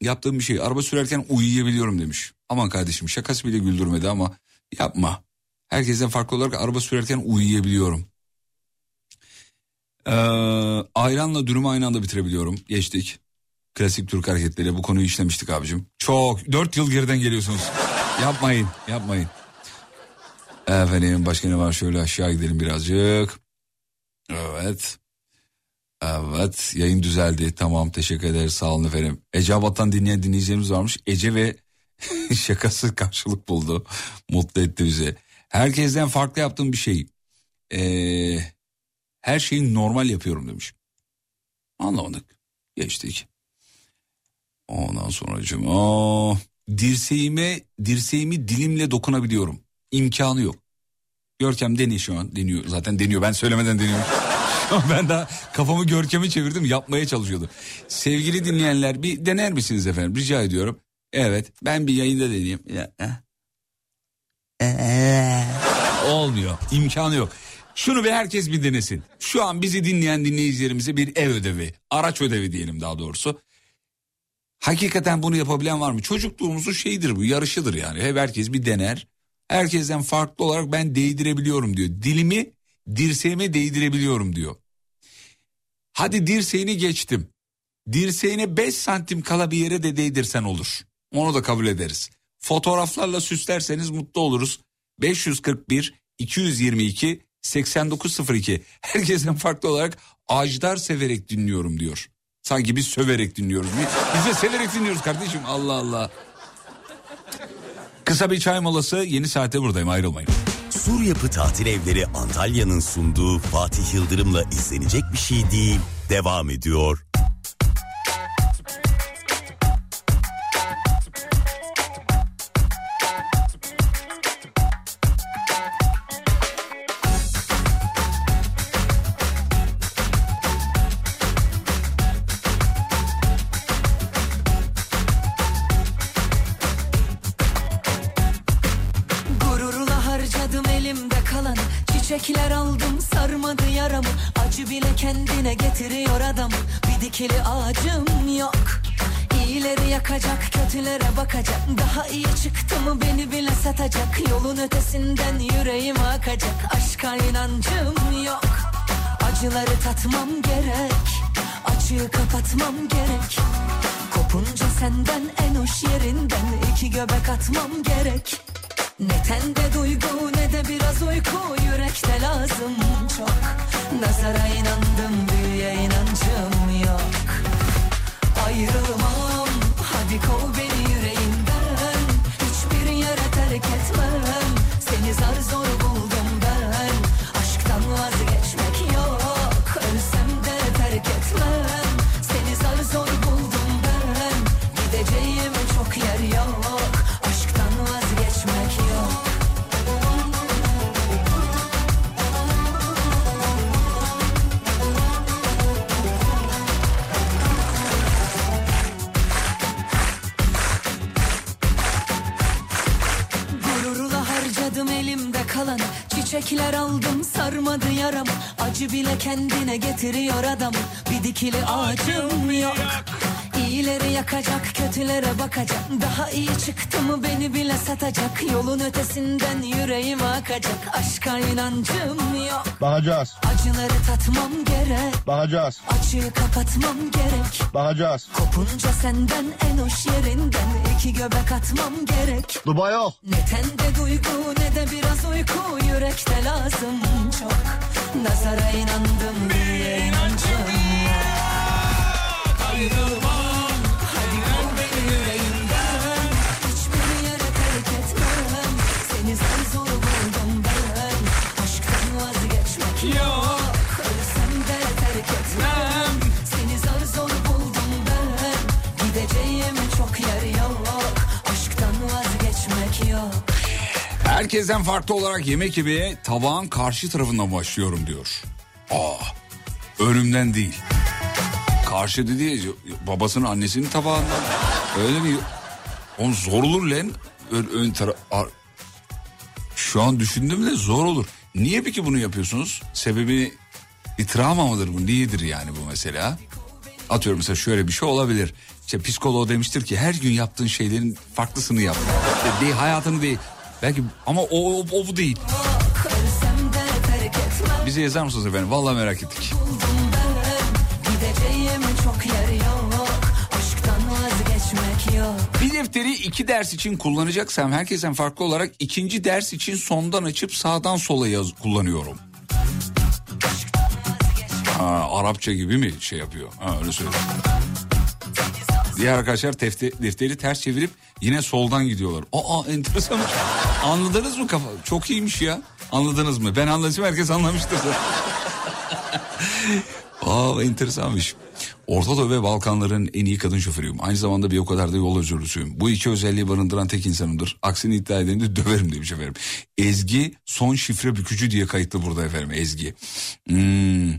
yaptığım bir şey. Araba sürerken uyuyabiliyorum demiş. Aman kardeşim şakası bile güldürmedi ama yapma. Herkesten farklı olarak araba sürerken uyuyabiliyorum. Ee, ayranla dürümü aynı anda bitirebiliyorum. Geçtik. Klasik Türk hareketleri bu konuyu işlemiştik abicim. Çok dört yıl geriden geliyorsunuz. yapmayın yapmayın. Efendim başka ne var şöyle aşağı gidelim birazcık. Evet. Evet yayın düzeldi tamam teşekkür ederiz sağ olun efendim. Ecevat'tan dinleyen dinleyicilerimiz varmış. Ece ve şakası karşılık buldu. Mutlu etti bizi. Herkesten farklı yaptığım bir şey. Ee, her şeyi normal yapıyorum demiş. Anlamadık. Geçtik. Ondan sonra oh, dirseğime dirseğimi dilimle dokunabiliyorum. İmkanı yok. Görkem deniyor şu an deniyor zaten deniyor ben söylemeden deniyorum. Ben daha kafamı görkemi çevirdim yapmaya çalışıyordu. Sevgili dinleyenler bir dener misiniz efendim rica ediyorum. Evet ben bir yayında deneyeyim. Ya, eh. Olmuyor imkanı yok. Şunu bir herkes bir denesin. Şu an bizi dinleyen dinleyicilerimize bir ev ödevi, araç ödevi diyelim daha doğrusu. Hakikaten bunu yapabilen var mı? Çocukluğumuzun şeyidir bu, yarışıdır yani. Hep herkes bir dener. Herkesten farklı olarak ben değdirebiliyorum diyor. Dilimi dirseğime değdirebiliyorum diyor. Hadi dirseğini geçtim. Dirseğine 5 santim kala bir yere de değdirsen olur. Onu da kabul ederiz. Fotoğraflarla süslerseniz mutlu oluruz. 541 222 8902 herkesten farklı olarak Ajdar severek dinliyorum diyor. Sanki biz söverek dinliyoruz. Biz de severek dinliyoruz kardeşim Allah Allah. Kısa bir çay molası yeni saate buradayım ayrılmayın. Sur Yapı Tatil Evleri Antalya'nın sunduğu Fatih Yıldırım'la izlenecek bir şey değil. Devam ediyor. Bir dikili ağacım yok. İyileri yakacak kötülere bakacak. Daha iyi çıktı mı beni bile satacak. Yolun ötesinden yüreğim akacak. Aşka inancım yok. Acıları tatmam gerek. Acıyı kapatmam gerek. Kopunca senden en hoş yerinden iki göbek atmam gerek. Ne tende duygu ne de biraz uyku. Yürekte lazım çok. Nazara inandım büyüye inancım yok. Ayrılmam. Hadi kov beni yüreğinden Hiçbir yere terk etmem. Seni zar zor Acı bile kendine getiriyor adamı. Bir dikili ağacım yok İyileri yakacak kötülere bakacak. Daha iyi çıktı mı beni bile satacak. Yolun ötesinden yüreğim akacak. Aşka inancım yok. Bakacağız, Acıları tatmam gerek. Bakacağız, Açığı kapatmam gerek. Bakacağız. Kopunca senden en hoş yerinden iki göbek atmam gerek. Duba yok. Ne tende duygu ne de biraz uyku. Yürekte lazım çok. Nazara inandım diye. İnancım Ayrılmam Herkesten farklı olarak yemek yemeye tabağın karşı tarafından başlıyorum diyor. Aa, önümden değil. Karşı dediği babasının annesinin tabağından. Öyle mi? Oğlum zor olur lan. Ön, ön tara- ar- Şu an düşündüm de zor olur. Niye peki bunu yapıyorsunuz? Sebebi bir travma mıdır bu? Niyedir yani bu mesela? Atıyorum mesela şöyle bir şey olabilir. İşte psikoloğu demiştir ki her gün yaptığın şeylerin farklısını yap. İşte değil hayatını değil. Belki ama o, o, o bu değil. Bize yazar mısınız efendim? Vallahi merak ettik. Defteri iki ders için kullanacaksam herkesten farklı olarak ikinci ders için sondan açıp sağdan sola yaz kullanıyorum. Ha, Arapça gibi mi şey yapıyor? Ha, öyle söyleyeyim. Diğer arkadaşlar tefte, defteri ters çevirip yine soldan gidiyorlar. Aa enteresan. Anladınız mı kafa? Çok iyiymiş ya. Anladınız mı? Ben anladım herkes anlamıştır. Aa enteresanmış. Orta Doğu ve Balkanların en iyi kadın şoförüyüm. Aynı zamanda bir o kadar da yol özürlüsüyüm. Bu iki özelliği barındıran tek insanımdır. Aksini iddia edeni de döverim demiş efendim. Ezgi son şifre bükücü diye kayıtlı burada efendim Ezgi. Hmm.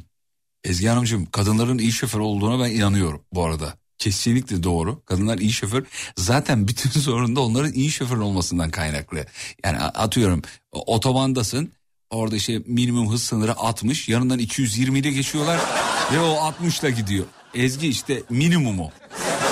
Ezgi Hanımcığım kadınların iyi şoför olduğuna ben inanıyorum bu arada. Kesinlikle doğru. Kadınlar iyi şoför. Zaten bütün sorun da onların iyi şoför olmasından kaynaklı. Yani atıyorum otobandasın. Orada işte minimum hız sınırı 60. Yanından 220 ile geçiyorlar. ve o 60 ile gidiyor. Ezgi işte minimumu.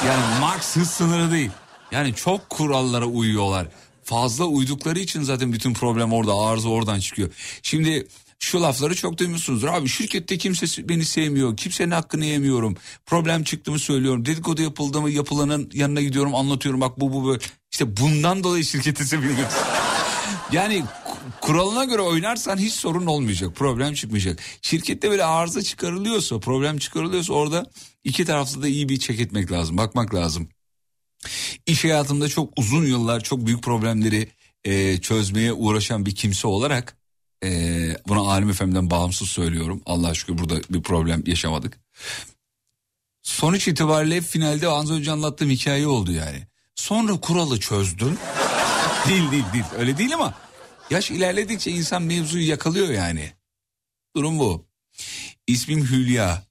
Yani max hız sınırı değil. Yani çok kurallara uyuyorlar. Fazla uydukları için zaten bütün problem orada arıza oradan çıkıyor. Şimdi şu lafları çok duymuşsunuzdur. Abi şirkette kimse beni sevmiyor. Kimsenin hakkını yemiyorum. Problem çıktı mı söylüyorum. Dedikodu yapıldı mı yapılanın yanına gidiyorum anlatıyorum. Bak bu bu böyle. İşte bundan dolayı şirketi sevilmiyorsun. Yani ku- kuralına göre oynarsan hiç sorun olmayacak. Problem çıkmayacak. Şirkette böyle arıza çıkarılıyorsa, problem çıkarılıyorsa orada iki tarafta da iyi bir çek etmek lazım. Bakmak lazım. İş hayatımda çok uzun yıllar çok büyük problemleri e, çözmeye uğraşan bir kimse olarak e, bunu Alim Efem'den bağımsız söylüyorum. Allah şükür burada bir problem yaşamadık. Sonuç itibariyle finalde az önce anlattığım hikaye oldu yani. Sonra kuralı çözdün. değil değil değil öyle değil ama yaş ilerledikçe insan mevzuyu yakalıyor yani. Durum bu. İsmim Hülya.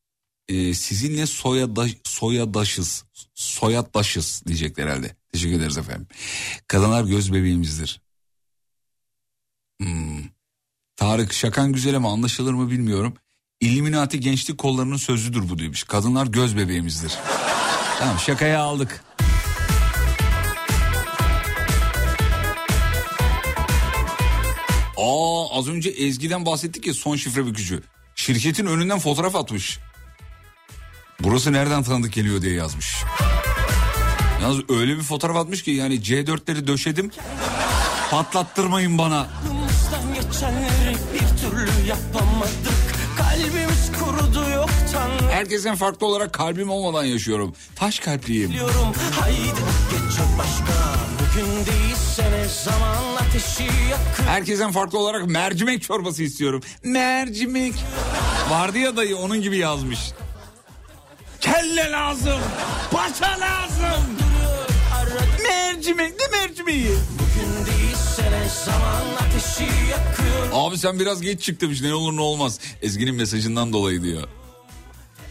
Ee, sizinle soyadaş, soyadaşız. Soyadaşız diyecekler herhalde. Teşekkür ederiz efendim. Kadınlar göz bebeğimizdir. Hmm. Tarık şakan güzel ama anlaşılır mı bilmiyorum. İlluminati gençlik kollarının sözüdür bu demiş. Kadınlar göz bebeğimizdir. tamam şakaya aldık. Aa az önce Ezgi'den bahsettik ya son şifre bükücü. Şirketin önünden fotoğraf atmış. Burası nereden tanıdık geliyor diye yazmış. Yalnız öyle bir fotoğraf atmış ki yani C4'leri döşedim. Patlattırmayın bana. Herkesten farklı olarak kalbim olmadan yaşıyorum. Taş kalpliyim. Herkesten farklı olarak mercimek çorbası istiyorum. Mercimek. Vardı ya dayı onun gibi yazmış. Kelle lazım. Paça lazım. Mercimek ne mercimeği? Abi sen biraz geç çık demiş ne olur ne olmaz. Ezgi'nin mesajından dolayı diyor.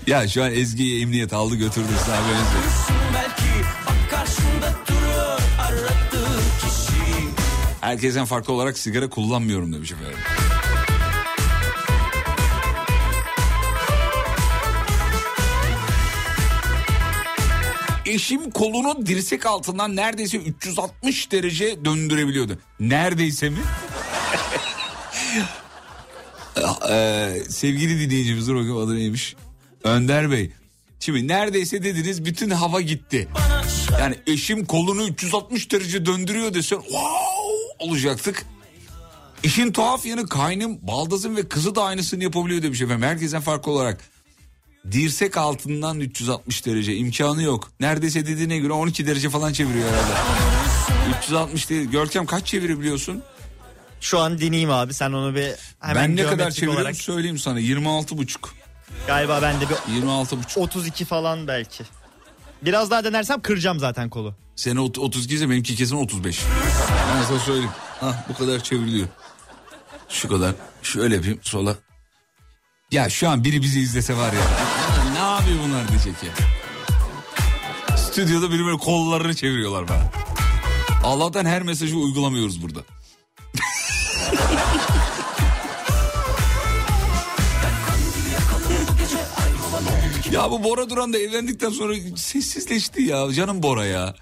Ya şu an Ezgi'yi emniyet aldı götürdü kişi Herkesten farklı olarak sigara kullanmıyorum demiş efendim. Eşim kolunu dirsek altından neredeyse 360 derece döndürebiliyordu. Neredeyse mi? Ee, sevgili dinleyicimiz dur bakalım adı neymiş? Önder Bey. Şimdi neredeyse dediniz bütün hava gitti. Yani eşim kolunu 360 derece döndürüyor desen wow olacaktık. İşin tuhaf yanı kaynım, baldızım ve kızı da aynısını yapabiliyor demiş efendim. Herkesten farklı olarak. Dirsek altından 360 derece imkanı yok. Neredeyse dediğine göre 12 derece falan çeviriyor herhalde. 360 değil. Görkem kaç çevirebiliyorsun? Şu an deneyeyim abi sen onu bir hemen ben ne kadar çeviriyorum olarak. söyleyeyim sana. 26 buçuk. Galiba bende bir 26 buçuk. 32 falan belki. Biraz daha denersem kıracağım zaten kolu. Sene ot- 32 ise benimki kesin 35. Ben sana söyleyeyim. Hah bu kadar çevriliyor. Şu kadar. Şöyle yapayım sola. Ya şu an biri bizi izlese var ya. ne yapıyor bunlar diyecek ya. Stüdyoda biri böyle kollarını çeviriyorlar bana. Allah'tan her mesajı uygulamıyoruz burada. ya bu Bora Duran da evlendikten sonra sessizleşti ya. Canım Bora ya.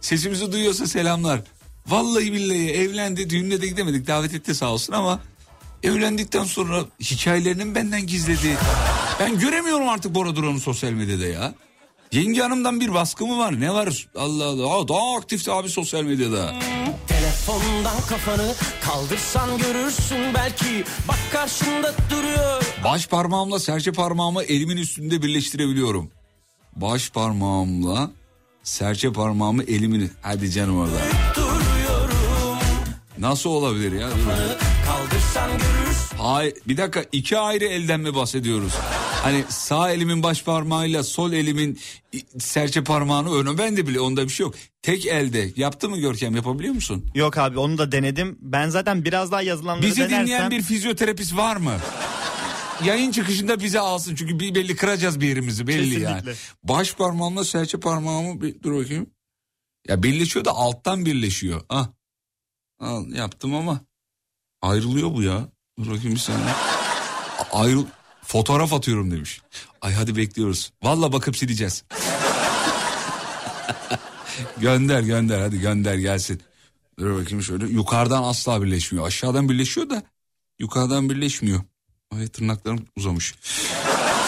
Sesimizi duyuyorsa selamlar. Vallahi billahi evlendi. Düğününe de gidemedik. Davet etti sağ olsun ama evlendikten sonra hikayelerini benden gizledi. Ben göremiyorum artık Bora Duran'ı sosyal medyada ya. Yenge hanımdan bir baskı mı var? Ne var? Allah Allah. Daha aktifti abi sosyal medyada. Telefondan kafanı kaldırsan görürsün belki Bak karşında duruyor Baş parmağımla serçe parmağımı elimin üstünde birleştirebiliyorum. Baş parmağımla serçe parmağımı elimin... Hadi canım orada. duruyorum Nasıl olabilir ya? Dur. Kaldırsan görürsün Hayır bir dakika iki ayrı elden mi bahsediyoruz? Hani sağ elimin baş parmağıyla sol elimin serçe parmağını önü ben de bile onda bir şey yok. Tek elde yaptı mı Görkem yapabiliyor musun? Yok abi onu da denedim. Ben zaten biraz daha yazılanları Bizi denersem... dinleyen bir fizyoterapist var mı? Yayın çıkışında bize alsın çünkü bir belli kıracağız bir yerimizi belli Kesinlikle. yani. Baş parmağımla serçe parmağımı bir, dur bakayım. Ya birleşiyor da alttan birleşiyor. Ah. Al yaptım ama ayrılıyor bu ya. Dur bakayım bir saniye. Ayrıl fotoğraf atıyorum demiş. Ay hadi bekliyoruz. Valla bakıp sileceğiz. gönder gönder hadi gönder gelsin. Dur bakayım şöyle. Yukarıdan asla birleşmiyor. Aşağıdan birleşiyor da yukarıdan birleşmiyor. Ay tırnaklarım uzamış.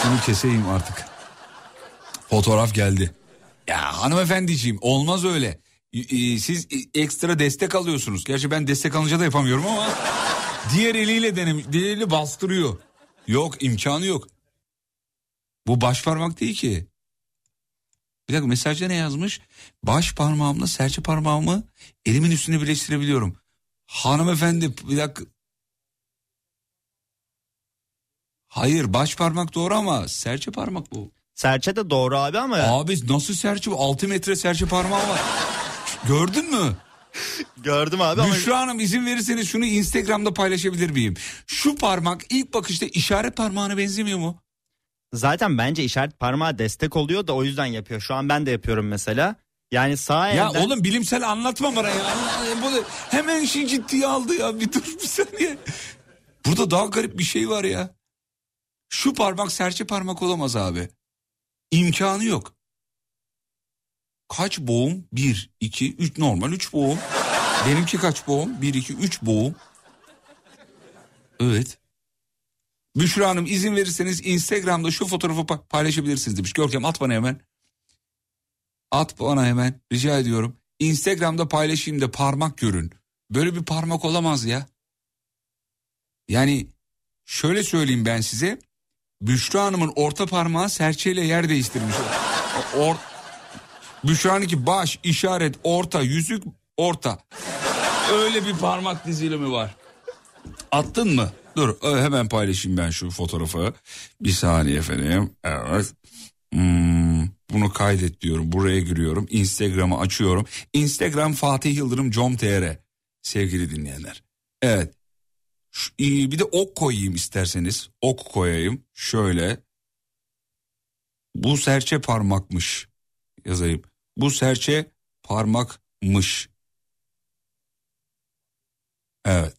Şunu keseyim artık. Fotoğraf geldi. Ya hanımefendiciğim olmaz öyle. Siz e, ekstra destek alıyorsunuz. Gerçi ben destek alınca da yapamıyorum ama diğer eliyle denemiş. Diğer eli bastırıyor. Yok imkanı yok. Bu baş parmak değil ki. Bir dakika mesajda ne yazmış? Baş parmağımla serçe parmağımı elimin üstüne birleştirebiliyorum. Hanımefendi bir dakika. Hayır baş parmak doğru ama serçe parmak bu. Serçe de doğru abi ama Abi nasıl serçe bu? 6 metre serçe parmağı var. Gördün mü? Gördüm abi ama Büşra Hanım izin verirseniz şunu Instagram'da paylaşabilir miyim? Şu parmak ilk bakışta işaret parmağına benzemiyor mu? zaten bence işaret parmağı destek oluyor da o yüzden yapıyor. Şu an ben de yapıyorum mesela. Yani sağ Ya elden oğlum bilimsel anlatma bana ya. Bunu hemen işin ciddiye aldı ya. Bir dur bir saniye. Burada daha garip bir şey var ya. Şu parmak serçe parmak olamaz abi. İmkanı yok. Kaç boğum? Bir, iki, üç normal üç boğum. Benimki kaç boğum? Bir, iki, üç boğum. Evet. Büşra Hanım izin verirseniz Instagram'da şu fotoğrafı pa- paylaşabilirsiniz demiş. Görkem at bana hemen. At bana hemen rica ediyorum. Instagram'da paylaşayım da parmak görün. Böyle bir parmak olamaz ya. Yani şöyle söyleyeyim ben size. Büşra Hanım'ın orta parmağı serçeyle yer değiştirmiş. Or Büşra'nınki baş, işaret, orta, yüzük, orta. Öyle bir parmak dizilimi var. Attın mı? Dur hemen paylaşayım ben şu fotoğrafı. Bir saniye efendim. Evet. Hmm, bunu kaydet diyorum. Buraya giriyorum. Instagram'ı açıyorum. Instagram Fatih Yıldırım com.tr sevgili dinleyenler. Evet. Şu- bir de ok koyayım isterseniz. Ok koyayım. Şöyle. Bu serçe parmakmış. Yazayım. Bu serçe parmakmış. Evet.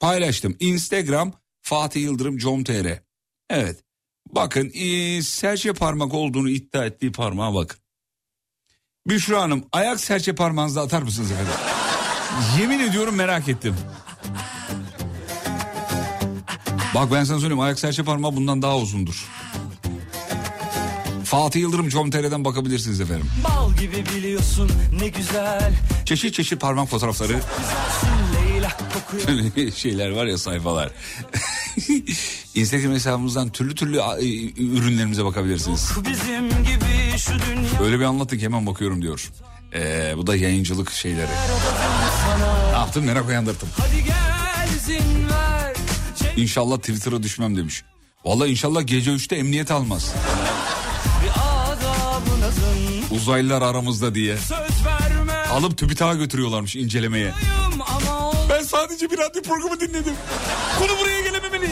Paylaştım. Instagram Fatih Yıldırım com.tr. Evet. Bakın ee, serçe parmak olduğunu iddia ettiği parmağa bakın. Büşra Hanım ayak serçe parmağınızda atar mısınız efendim? Yemin ediyorum merak ettim. Bak ben sana söyleyeyim ayak serçe parmağı bundan daha uzundur. Fatih Yıldırım com.tr'den bakabilirsiniz efendim. Bal gibi biliyorsun ne güzel Çeşit çeşit parmak fotoğrafları Böyle şeyler var ya sayfalar. Instagram hesabımızdan türlü türlü e, ürünlerimize bakabilirsiniz. Bizim gibi şu dünya Öyle bir anlattık hemen bakıyorum diyor. Ee, bu da yayıncılık şeyleri. Ne yaptım merak uyandırdım. Hadi gel izin ver İnşallah Twitter'a düşmem demiş. Vallahi inşallah gece 3'te emniyet almaz. Uzaylılar aramızda diye. Alıp TÜBİTAK'a götürüyorlarmış incelemeye. Ben sadece bir radyo programı dinledim. Konu buraya gelememeli.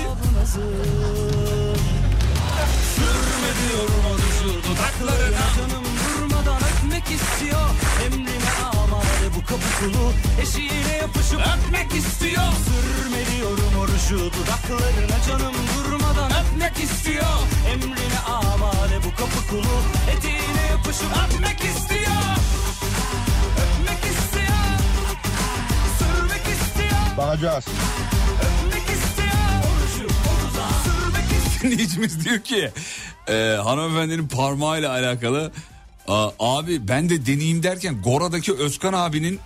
Sürme diyorum o düzü dudaklarına Canım durmadan öpmek istiyor Emrine amade bu kapı kulu Eşiğine yapışıp öpmek istiyor Sürme diyorum o ruju dudaklarına Canım durmadan öpmek istiyor Emrine amade bu kapı kulu Eteğine yapışıp öpmek istiyor. Öpmek istiyor. Sürmek istiyor. Bakacağız. Öpmek istiyor. O ruju o dudağı Sürmek istiyor. Dinleyicimiz diyor ki e, hanımefendinin parmağıyla alakalı "Aa, abi ben de deneyeyim derken Gora'daki Özkan abinin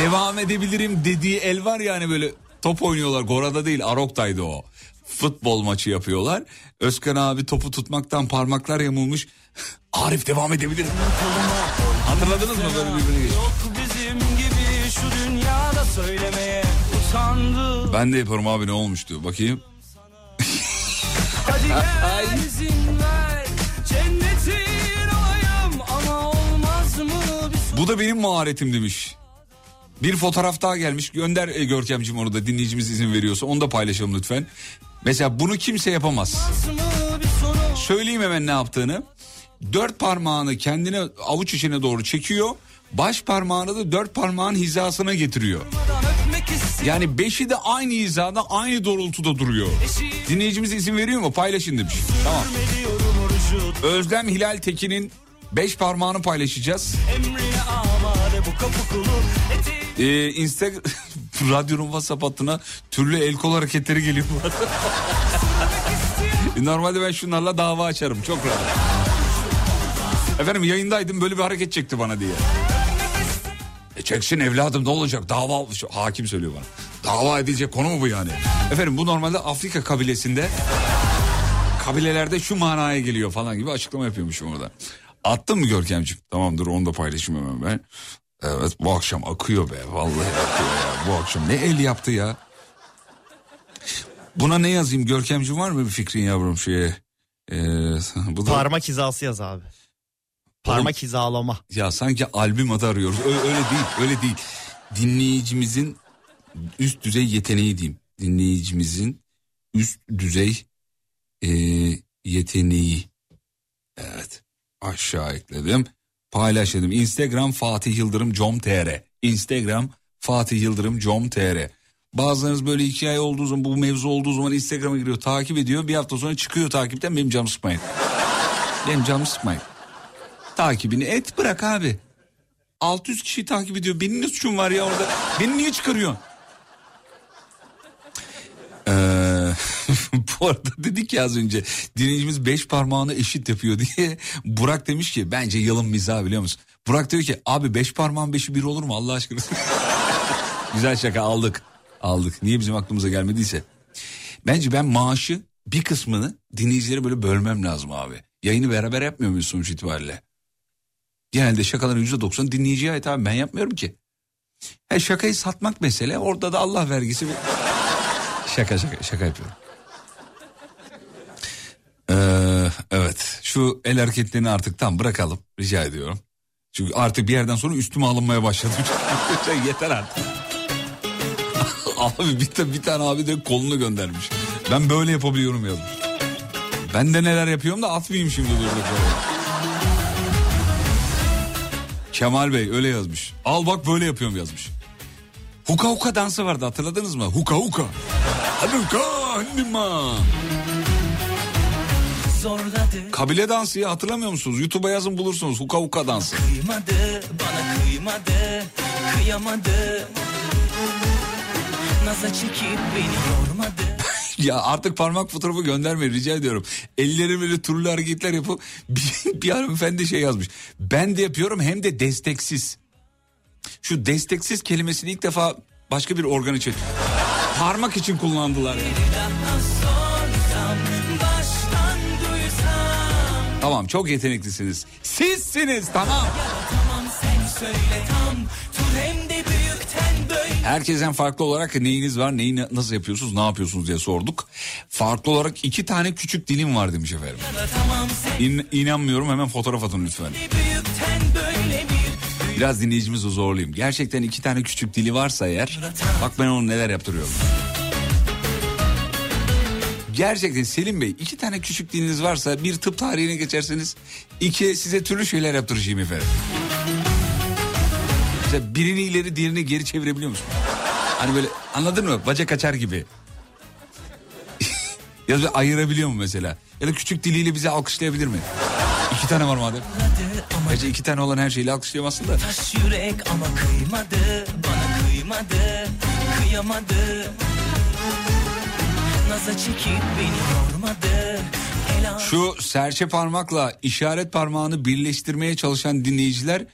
devam edebilirim dediği el var ya hani böyle top oynuyorlar. Gora'da değil Arok'taydı o. Futbol maçı yapıyorlar. Özkan abi topu tutmaktan parmaklar yamulmuş Arif devam edebilir Hatırladınız mı böyle birbirini? Yok bizim gibi şu dünyada söylemeye utandı. Ben de yaparım abi ne olmuştu bakayım. Hadi gel izin ver cennetin olayım ama olmaz mı Bu da benim maharetim demiş. Bir fotoğraf daha gelmiş. Gönder e, Görkemciğim onu da dinleyicimiz izin veriyorsa onu da paylaşalım lütfen. Mesela bunu kimse yapamaz. Söyleyeyim hemen ne yaptığını. Dört parmağını kendine avuç içine doğru çekiyor. Baş parmağını da dört parmağın hizasına getiriyor. Yani beşi de aynı hizada aynı doğrultuda duruyor. Dinleyicimiz izin veriyor mu? Paylaşın demiş. Tamam. Özlem Hilal Tekin'in beş parmağını paylaşacağız. Ee, Instagram radyonun WhatsApp hattına türlü el kol hareketleri geliyor. Normalde ben şunlarla dava açarım çok rahat. Efendim yayındaydım böyle bir hareket çekti bana diye. E çeksin evladım ne olacak dava hakim söylüyor bana. Dava edilecek konu mu bu yani? Efendim bu normalde Afrika kabilesinde kabilelerde şu manaya geliyor falan gibi açıklama yapıyormuşum orada. Attın mı Görkemciğim? Tamamdır onu da paylaşayım hemen ben. Evet bu akşam akıyor be vallahi akıyor ya. Bu akşam ne el yaptı ya. Buna ne yazayım Görkemciğim var mı bir fikrin yavrum şeye? Ee, bu da... Parmak hizası yaz abi. Parmak hizalama. Ya sanki albüm adı arıyoruz. Ö- öyle değil, öyle değil. Dinleyicimizin üst düzey yeteneği diyeyim. Dinleyicimizin üst düzey e, yeteneği. Evet. Aşağı ekledim. Paylaş dedim. Instagram Fatih Yıldırım com.tr. Instagram Fatih Yıldırım com.tr. Bazılarınız böyle iki ay olduğu zaman bu mevzu olduğu zaman Instagram'a giriyor takip ediyor. Bir hafta sonra çıkıyor takipten benim canımı sıkmayın. benim canımı sıkmayın. Takibini et bırak abi. 600 kişi takip ediyor. Benim ne suçum var ya orada? Beni niye çıkarıyorsun? Ee, bu arada dedik ya az önce dinleyicimiz beş parmağını eşit yapıyor diye Burak demiş ki bence yılın mizahı biliyor musun? Burak diyor ki abi beş parmağın beşi bir olur mu Allah aşkına? Güzel şaka aldık aldık niye bizim aklımıza gelmediyse. Bence ben maaşı bir kısmını dinleyicilere böyle bölmem lazım abi. Yayını beraber yapmıyor muyuz sonuç itibariyle? Genelde şakaların yüzde doksan dinleyiciye ait abi ben yapmıyorum ki. He, şakayı satmak mesele orada da Allah vergisi. bir- şaka şaka şaka yapıyorum. Ee, evet şu el hareketlerini artık tam bırakalım rica ediyorum. Çünkü artık bir yerden sonra üstüme alınmaya başladı. Yeter artık. abi bir, bir tane abi de kolunu göndermiş. Ben böyle yapabiliyorum yazmış. Ben de neler yapıyorum da atmayayım şimdi durduk. Kemal Bey öyle yazmış. Al bak böyle yapıyorum yazmış. Huka huka dansı vardı hatırladınız mı? Huka huka. Hadi huka. Zorladı Kabile dansı ya hatırlamıyor musunuz? YouTube'a yazın bulursunuz. Huka huka dansı. kıymadı bana kıymadı kıyamadı Naza çekip beni yormadı Ya artık parmak fotoğrafı göndermeyin rica ediyorum. Elleri böyle turlu hareketler yapıp bir, bir hanımefendi şey yazmış. Ben de yapıyorum hem de desteksiz. Şu desteksiz kelimesini ilk defa başka bir organ için parmak için kullandılar. Yani. Tamam çok yeteneklisiniz. Sizsiniz tamam. Tamam sen söyle tam Tur hem de Herkesten farklı olarak neyiniz var, neyi na- nasıl yapıyorsunuz, ne yapıyorsunuz diye sorduk. Farklı olarak iki tane küçük dilim var demiş efendim. İn, inanmıyorum hemen fotoğraf atın lütfen. Biraz dinleyicimizi zorlayayım. Gerçekten iki tane küçük dili varsa eğer bak ben onu neler yaptırıyorum. Gerçekten Selim Bey iki tane küçük diliniz varsa bir tıp tarihine geçerseniz iki size türlü şeyler yaptıracağım efendim. Mesela birini ileri diğerini geri çevirebiliyor musun? Hani böyle anladın mı? Bacak açar gibi. ya da ayırabiliyor mu mesela? Ya da küçük diliyle bizi alkışlayabilir mi? İki tane var madem. Gerçi iki tane olan her şeyle alkışlayamazsın da. taş yürek ama kıymadı Bana kıymadı kıyamadı Naza çekip beni yormadı Şu serçe parmakla işaret parmağını birleştirmeye çalışan dinleyiciler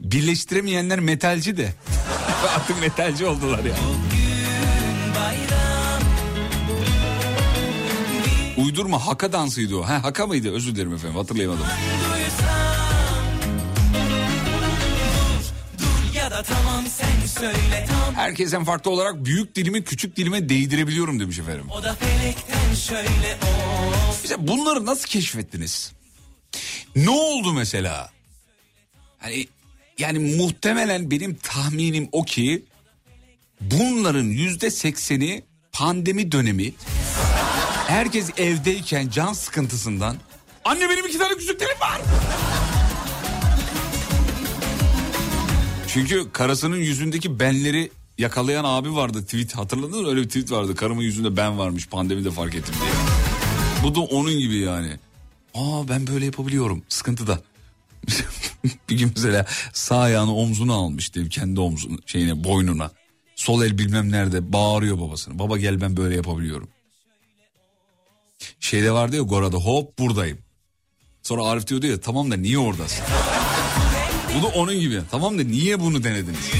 birleştiremeyenler metalci de. Artık metalci oldular ya. Uydurma haka dansıydı o. Ha haka mıydı? Özür dilerim efendim hatırlayamadım. duysam Dur dur ya da tamam sen söyle tam Herkesten farklı olarak büyük dilimi küçük dilime değdirebiliyorum demiş efendim. O da felekten şöyle of Mesela bunları nasıl keşfettiniz? Ne oldu mesela? Hani yani muhtemelen benim tahminim o ki bunların yüzde sekseni pandemi dönemi herkes evdeyken can sıkıntısından anne benim iki tane küçük dilim var. Çünkü karısının yüzündeki benleri yakalayan abi vardı tweet hatırladınız mı? Öyle bir tweet vardı karımın yüzünde ben varmış pandemide fark ettim diye. Bu da onun gibi yani. Aa ben böyle yapabiliyorum. Sıkıntı da. bir gün mesela sağ ayağını omzuna almış diye kendi omzunu şeyine boynuna. Sol el bilmem nerede bağırıyor babasına. Baba gel ben böyle yapabiliyorum. Şeyde vardı ya Gora'da hop buradayım. Sonra Arif diyordu ya tamam da niye oradasın? Bu da onun gibi. Tamam da niye bunu denediniz?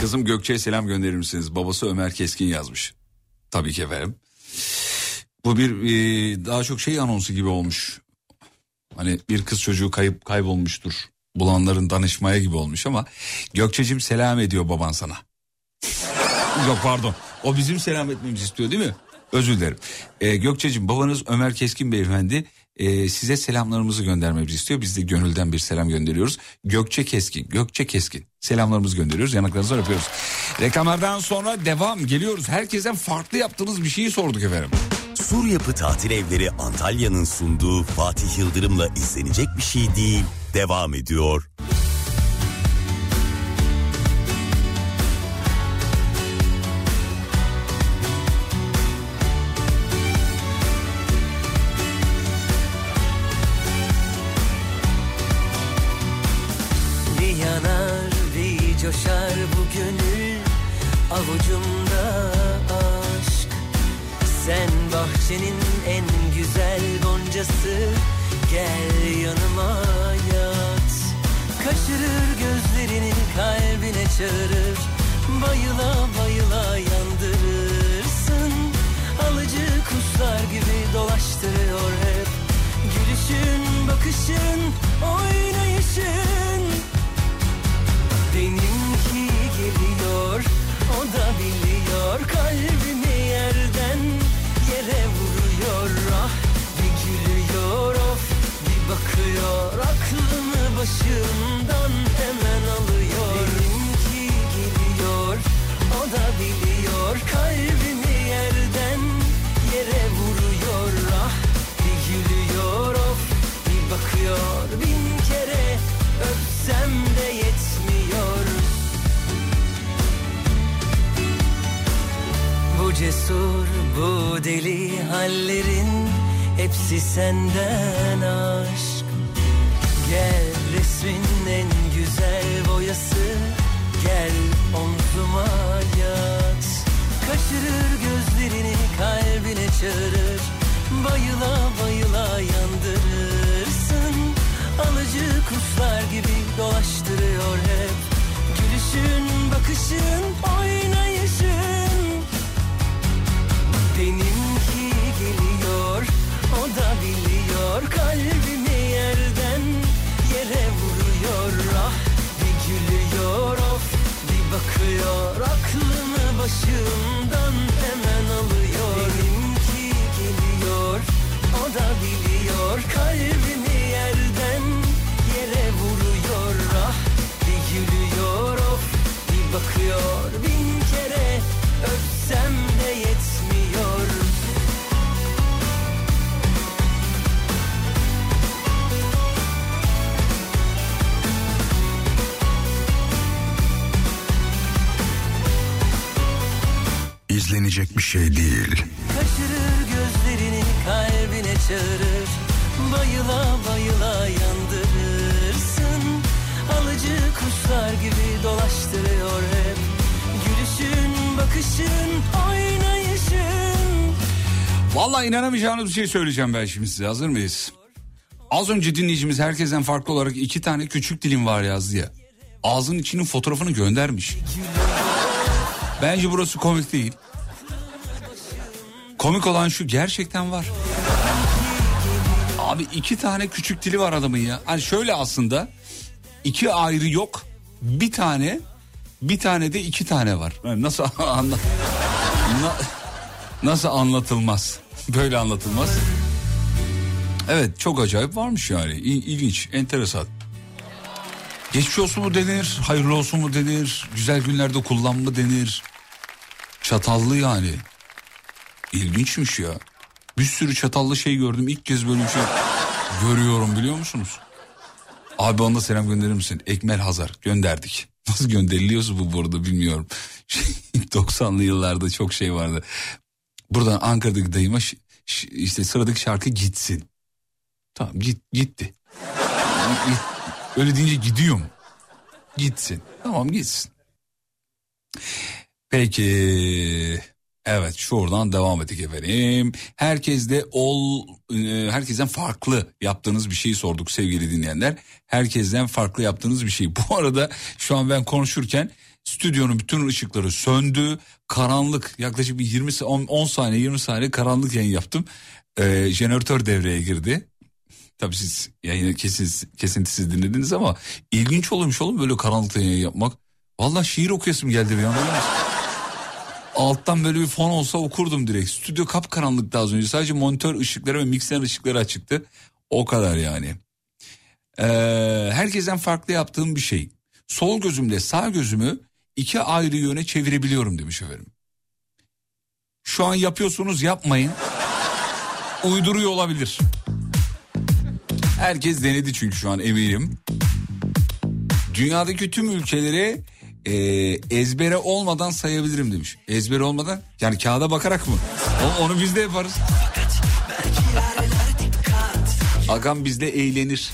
Kızım Gökçe'ye selam gönderir misiniz? Babası Ömer Keskin yazmış. Tabii ki efendim. Bu bir e, daha çok şey anonsu gibi olmuş. Hani bir kız çocuğu kayıp kaybolmuştur. Bulanların danışmaya gibi olmuş ama Gökçe'cim selam ediyor baban sana. Yok pardon. O bizim selam etmemizi istiyor değil mi? Özür dilerim. Ee, Gökçe'cim babanız Ömer Keskin beyefendi e, size selamlarımızı göndermemizi istiyor. Biz de gönülden bir selam gönderiyoruz. Gökçe Keskin, Gökçe Keskin. Selamlarımızı gönderiyoruz. Yanaklarınızı öpüyoruz. Reklamlardan sonra devam geliyoruz. Herkesten farklı yaptığınız bir şeyi sorduk efendim. Sur Yapı Tatil Evleri Antalya'nın sunduğu Fatih Yıldırım'la izlenecek bir şey değil. Devam ediyor. Çağırır Bayıla bayıla yandırırsın. Alıcı kuşlar gibi dolaştırıyor hep. Gülüşün, bakışın, oynayışın. Benimki geliyor, o da biliyor. Kalbimi yerden yere vuruyor. Ah bir gülüyor of bir bakıyor. Aklımı başımdan hemen alıyor alabiliyor kalbimi yerden yere vuruyor. Ah bir gülüyor of bir bakıyor. Bin kere öpsem de yetmiyor. Bu cesur bu deli hallerin hepsi senden aşk. Gel resmin en kalbine çağırır Bayıla bayıla yandırırsın. Alıcı kuşlar gibi dolaştırıyor hep. Gülüşün, bakışın, oynayışın. Benimki geliyor, o da biliyor. Kalbimi yerden yere vuruyor. Ah bir gülüyor of bir bakıyor. Aklımı başımdan İzlenecek bir şey değil. Kaçırır gözlerini kalbine çağırır Bayıla bayıla yandırırsın Alıcı kuşlar gibi dolaştırıyor hep Gülüşün, bakışın, oynayışın Vallahi inanamayacağınız bir şey söyleyeceğim ben şimdi size. Hazır mıyız? Az önce dinleyicimiz herkesten farklı olarak iki tane küçük dilim var yazdı ya. Ağzının içinin fotoğrafını göndermiş. Bence burası komik değil. Komik olan şu gerçekten var. Abi iki tane küçük dili var adamın ya. Hani şöyle aslında iki ayrı yok. Bir tane bir tane de iki tane var. Yani nasıl anla, Na- nasıl anlatılmaz? Böyle anlatılmaz. Evet çok acayip varmış yani. İl- ilginç, enteresan. Geçmiş olsun mu denir, hayırlı olsun mu denir, güzel günlerde kullan mı denir. Çatallı yani. İlginçmiş ya. Bir sürü çatallı şey gördüm. İlk kez böyle bir şey görüyorum biliyor musunuz? Abi ona selam gönderir misin? Ekmel Hazar gönderdik. Nasıl gönderiliyorsa bu burada bilmiyorum. 90'lı yıllarda çok şey vardı. Buradan Ankara'daki dayıma işte sıradaki şarkı gitsin. Tamam git gitti. Git- Öyle deyince gidiyorum. Gitsin. Tamam gitsin. Peki. Evet şuradan devam ettik efendim. Herkes de ol, e, herkesten farklı yaptığınız bir şeyi sorduk sevgili dinleyenler. Herkesten farklı yaptığınız bir şey. Bu arada şu an ben konuşurken stüdyonun bütün ışıkları söndü. Karanlık yaklaşık bir 20 sa- 10, 10 saniye 20 saniye karanlık yayın yaptım. Ee, jeneratör devreye girdi. Tabii siz yayını kesin, kesintisiz dinlediniz ama ilginç olmuş oğlum böyle karanlıkta yayın yapmak. Vallahi şiir okuyasım geldi bir an? Alttan böyle bir fon olsa okurdum direkt. Stüdyo kapkaranlıktı az önce. Sadece monitör ışıkları ve mikser ışıkları açıktı. O kadar yani. Ee, herkesten farklı yaptığım bir şey. Sol gözümle sağ gözümü iki ayrı yöne çevirebiliyorum demiş efendim. Şu an yapıyorsunuz yapmayın. Uyduruyor olabilir. Herkes denedi çünkü şu an eminim. Dünyadaki tüm ülkeleri e, ezbere olmadan sayabilirim demiş. Ezbere olmadan yani kağıda bakarak mı? O- onu biz de yaparız. Agam bizde eğlenir.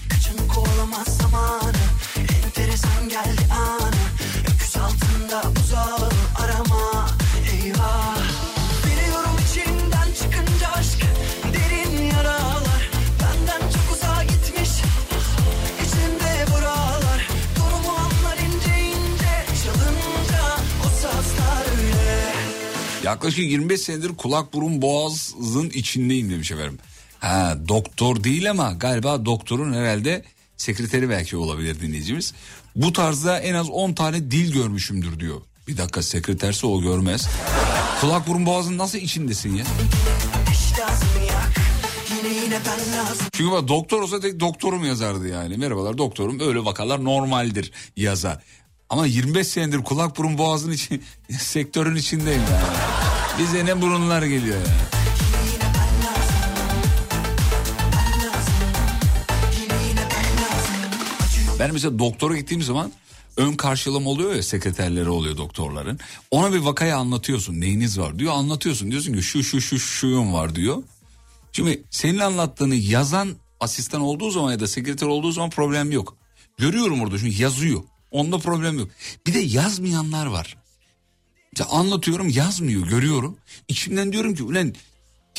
Yaklaşık 25 senedir kulak burun boğazın içindeyim demiş efendim. Ha doktor değil ama galiba doktorun herhalde sekreteri belki olabilir dinleyicimiz. Bu tarzda en az 10 tane dil görmüşümdür diyor. Bir dakika sekreterse o görmez. Kulak burun boğazın nasıl içindesin ya? Çünkü bak doktor olsa tek doktorum yazardı yani. Merhabalar doktorum öyle vakalar normaldir yazar. Ama 25 senedir kulak burun boğazın için sektörün içindeyim yani. Bize ne burunlar geliyor yani. Ben mesela doktora gittiğim zaman ön karşılama oluyor ya sekreterleri oluyor doktorların. Ona bir vakayı anlatıyorsun neyiniz var diyor anlatıyorsun diyorsun ki şu şu şu şuyum var diyor. Şimdi senin anlattığını yazan asistan olduğu zaman ya da sekreter olduğu zaman problem yok. Görüyorum orada çünkü yazıyor. Onda problem yok. Bir de yazmayanlar var. İşte anlatıyorum yazmıyor görüyorum. İçimden diyorum ki ulan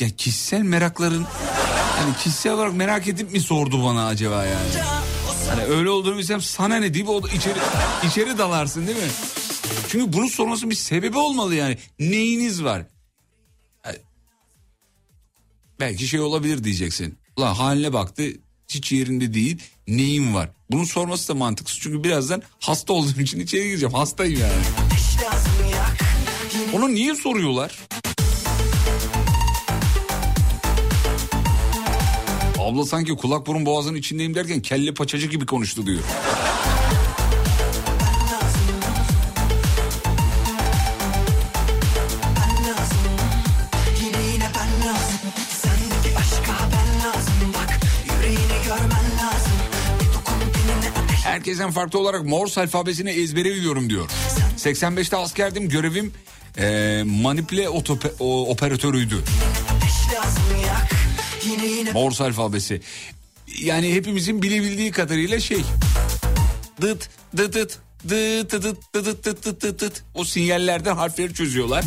ya kişisel merakların hani kişisel olarak merak edip mi sordu bana acaba yani? Hani öyle olduğunu bilsem sana ne deyip o içeri, içeri dalarsın değil mi? Çünkü bunun sormasının bir sebebi olmalı yani. Neyiniz var? Belki şey olabilir diyeceksin. Ulan haline baktı hiç yerinde değil. Neyin var? Bunun sorması da mantıksız. Çünkü birazdan hasta olduğum için içeri gireceğim. Hastayım yani. Bunu niye soruyorlar? Abla sanki kulak burun boğazın içindeyim derken kelle paçacı gibi konuştu diyor. Herkesten farklı olarak Morse alfabesini ezbere biliyorum diyor. 85'te askerdim görevim eee, manipüle otope- o- operatörüydü. Morse alfabesi. Yani hepimizin bilebildiği kadarıyla şey. Dıt dıt dıt dıt dıt dıt dıt dıt dıt dıt dıt. O sinyallerden harfleri çözüyorlar.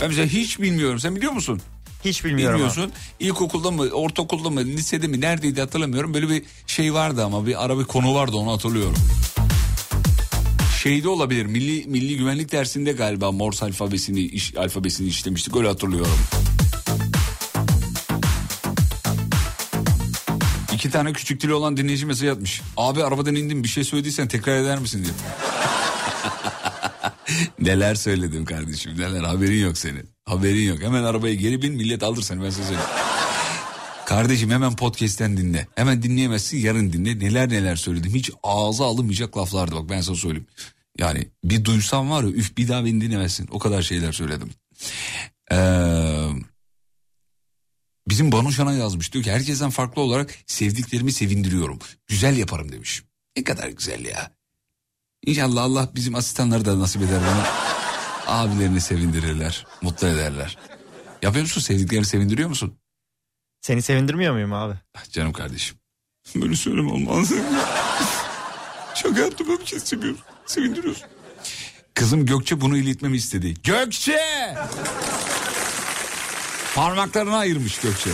Ben mesela hiç bilmiyorum. Sen biliyor musun? Hiç bilmiyorum. Bilmiyorsun. İlkokulda mı, ortaokulda mı, lisede mi, neredeydi hatırlamıyorum. Böyle bir şey vardı ama bir ara bir konu vardı onu hatırlıyorum. Şeyde olabilir. Milli Milli Güvenlik dersinde galiba Morse alfabesini iş, alfabesini işlemiştik. Öyle hatırlıyorum. İki tane küçük dili olan dinleyici mesaj atmış. Abi arabadan indim bir şey söylediysen tekrar eder misin diye. neler söyledim kardeşim neler haberin yok senin. Haberin yok hemen arabaya geri bin millet aldır seni ben sana söyleyeyim. Kardeşim hemen podcast'ten dinle. Hemen dinleyemezsin yarın dinle. Neler neler söyledim. Hiç ağza alınmayacak laflardı bak ben sana söyleyeyim. Yani bir duysam var ya üf bir daha beni dinlemezsin. O kadar şeyler söyledim. Eee... Bizim Banu Şan'a yazmış diyor ki herkesten farklı olarak sevdiklerimi sevindiriyorum. Güzel yaparım demiş. Ne kadar güzel ya. İnşallah Allah bizim asistanları da nasip eder bana. Abilerini sevindirirler, mutlu ederler. Yapıyor musun sevdiklerini sevindiriyor musun? Seni sevindirmiyor muyum abi? Ah, Canım kardeşim. Böyle söyleme olmaz. Şaka yaptım kez seviyorum. Sevindiriyorsun. Kızım Gökçe bunu iletmemi istedi. Gökçe! Parmaklarını ayırmış Gökçe.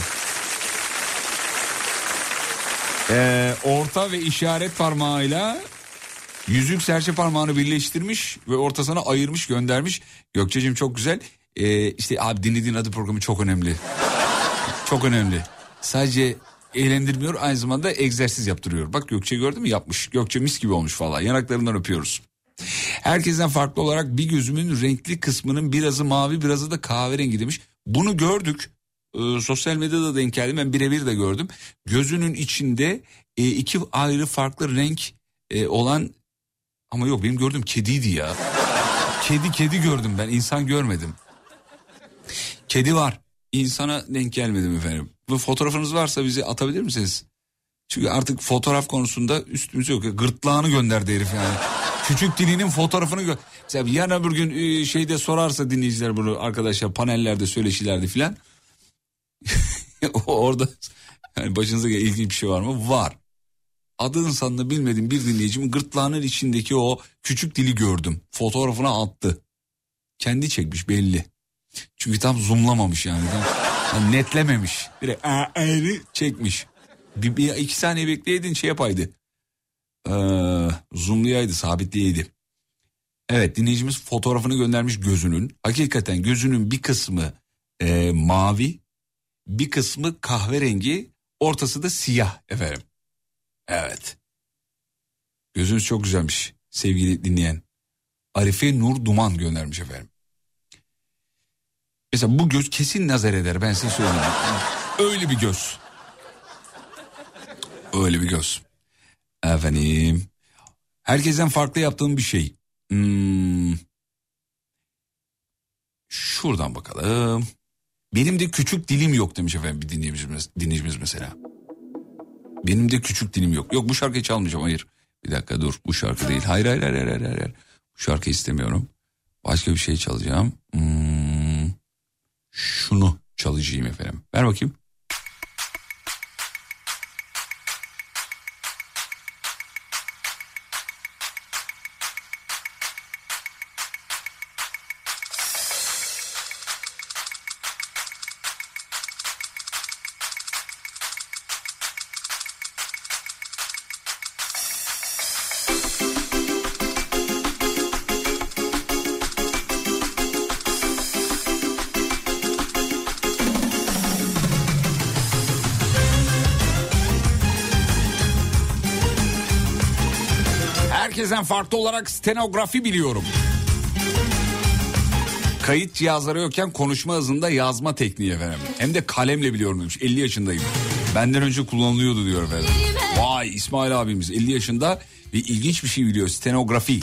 Ee, orta ve işaret parmağıyla yüzük serçe parmağını birleştirmiş ve ortasına ayırmış göndermiş. Gökçe'cim çok güzel. Ee, işte abi dinlediğin adı programı çok önemli. çok önemli. Sadece eğlendirmiyor aynı zamanda egzersiz yaptırıyor. Bak Gökçe gördün mü yapmış. Gökçe mis gibi olmuş falan. Yanaklarından öpüyoruz. Herkesten farklı olarak bir gözümün renkli kısmının birazı mavi birazı da kahverengi demiş. Bunu gördük. Ee, sosyal medyada denk geldim ben birebir de gördüm. Gözünün içinde e, iki ayrı farklı renk e, olan ama yok benim gördüğüm kediydi ya. Kedi kedi gördüm ben insan görmedim. Kedi var. İnsana denk gelmedim efendim. Bu fotoğrafınız varsa bize atabilir misiniz? Çünkü artık fotoğraf konusunda üstümüz yok. Gırtlağını gönderdi herif yani. Küçük dilinin fotoğrafını gö Mesela yarın öbür gün e, şeyde sorarsa dinleyiciler bunu arkadaşlar panellerde söyleşilerde filan. Orada yani başınıza gelen ilginç bir şey var mı? Var. Adını sanını bilmediğim bir dinleyicimin gırtlağının içindeki o küçük dili gördüm. Fotoğrafına attı. Kendi çekmiş belli. Çünkü tam zoomlamamış yani. Tam, yani netlememiş. Direkt ayrı çekmiş. Bir, bir iki saniye bekleyeydin şey yapaydı. Ee, zoomlayaydı sabitleyeydi. Evet dinleyicimiz fotoğrafını göndermiş gözünün. Hakikaten gözünün bir kısmı e, mavi bir kısmı kahverengi ortası da siyah efendim. Evet. Gözünüz çok güzelmiş sevgili dinleyen. Arife Nur Duman göndermiş efendim. Mesela bu göz kesin nazar eder ben size söyleyeyim. Öyle bir göz. Öyle bir göz. Efendim. Herkesten farklı yaptığım bir şey. Hmm. Şuradan bakalım. Benim de küçük dilim yok demiş efendim bir dinleyicimiz, dinleyicimiz mesela. Benim de küçük dilim yok. Yok bu şarkıyı çalmayacağım hayır. Bir dakika dur bu şarkı değil. Hayır hayır hayır hayır hayır. Bu şarkı istemiyorum. Başka bir şey çalacağım. Hmm, şunu çalacağım efendim. Ver bakayım. Herkesten farklı olarak stenografi biliyorum. Kayıt cihazları yokken konuşma hızında yazma tekniği efendim. Hem de kalemle biliyorum demiş. 50 yaşındayım. Benden önce kullanılıyordu diyor efendim. Vay İsmail abimiz 50 yaşında ve ilginç bir şey biliyor. Stenografi.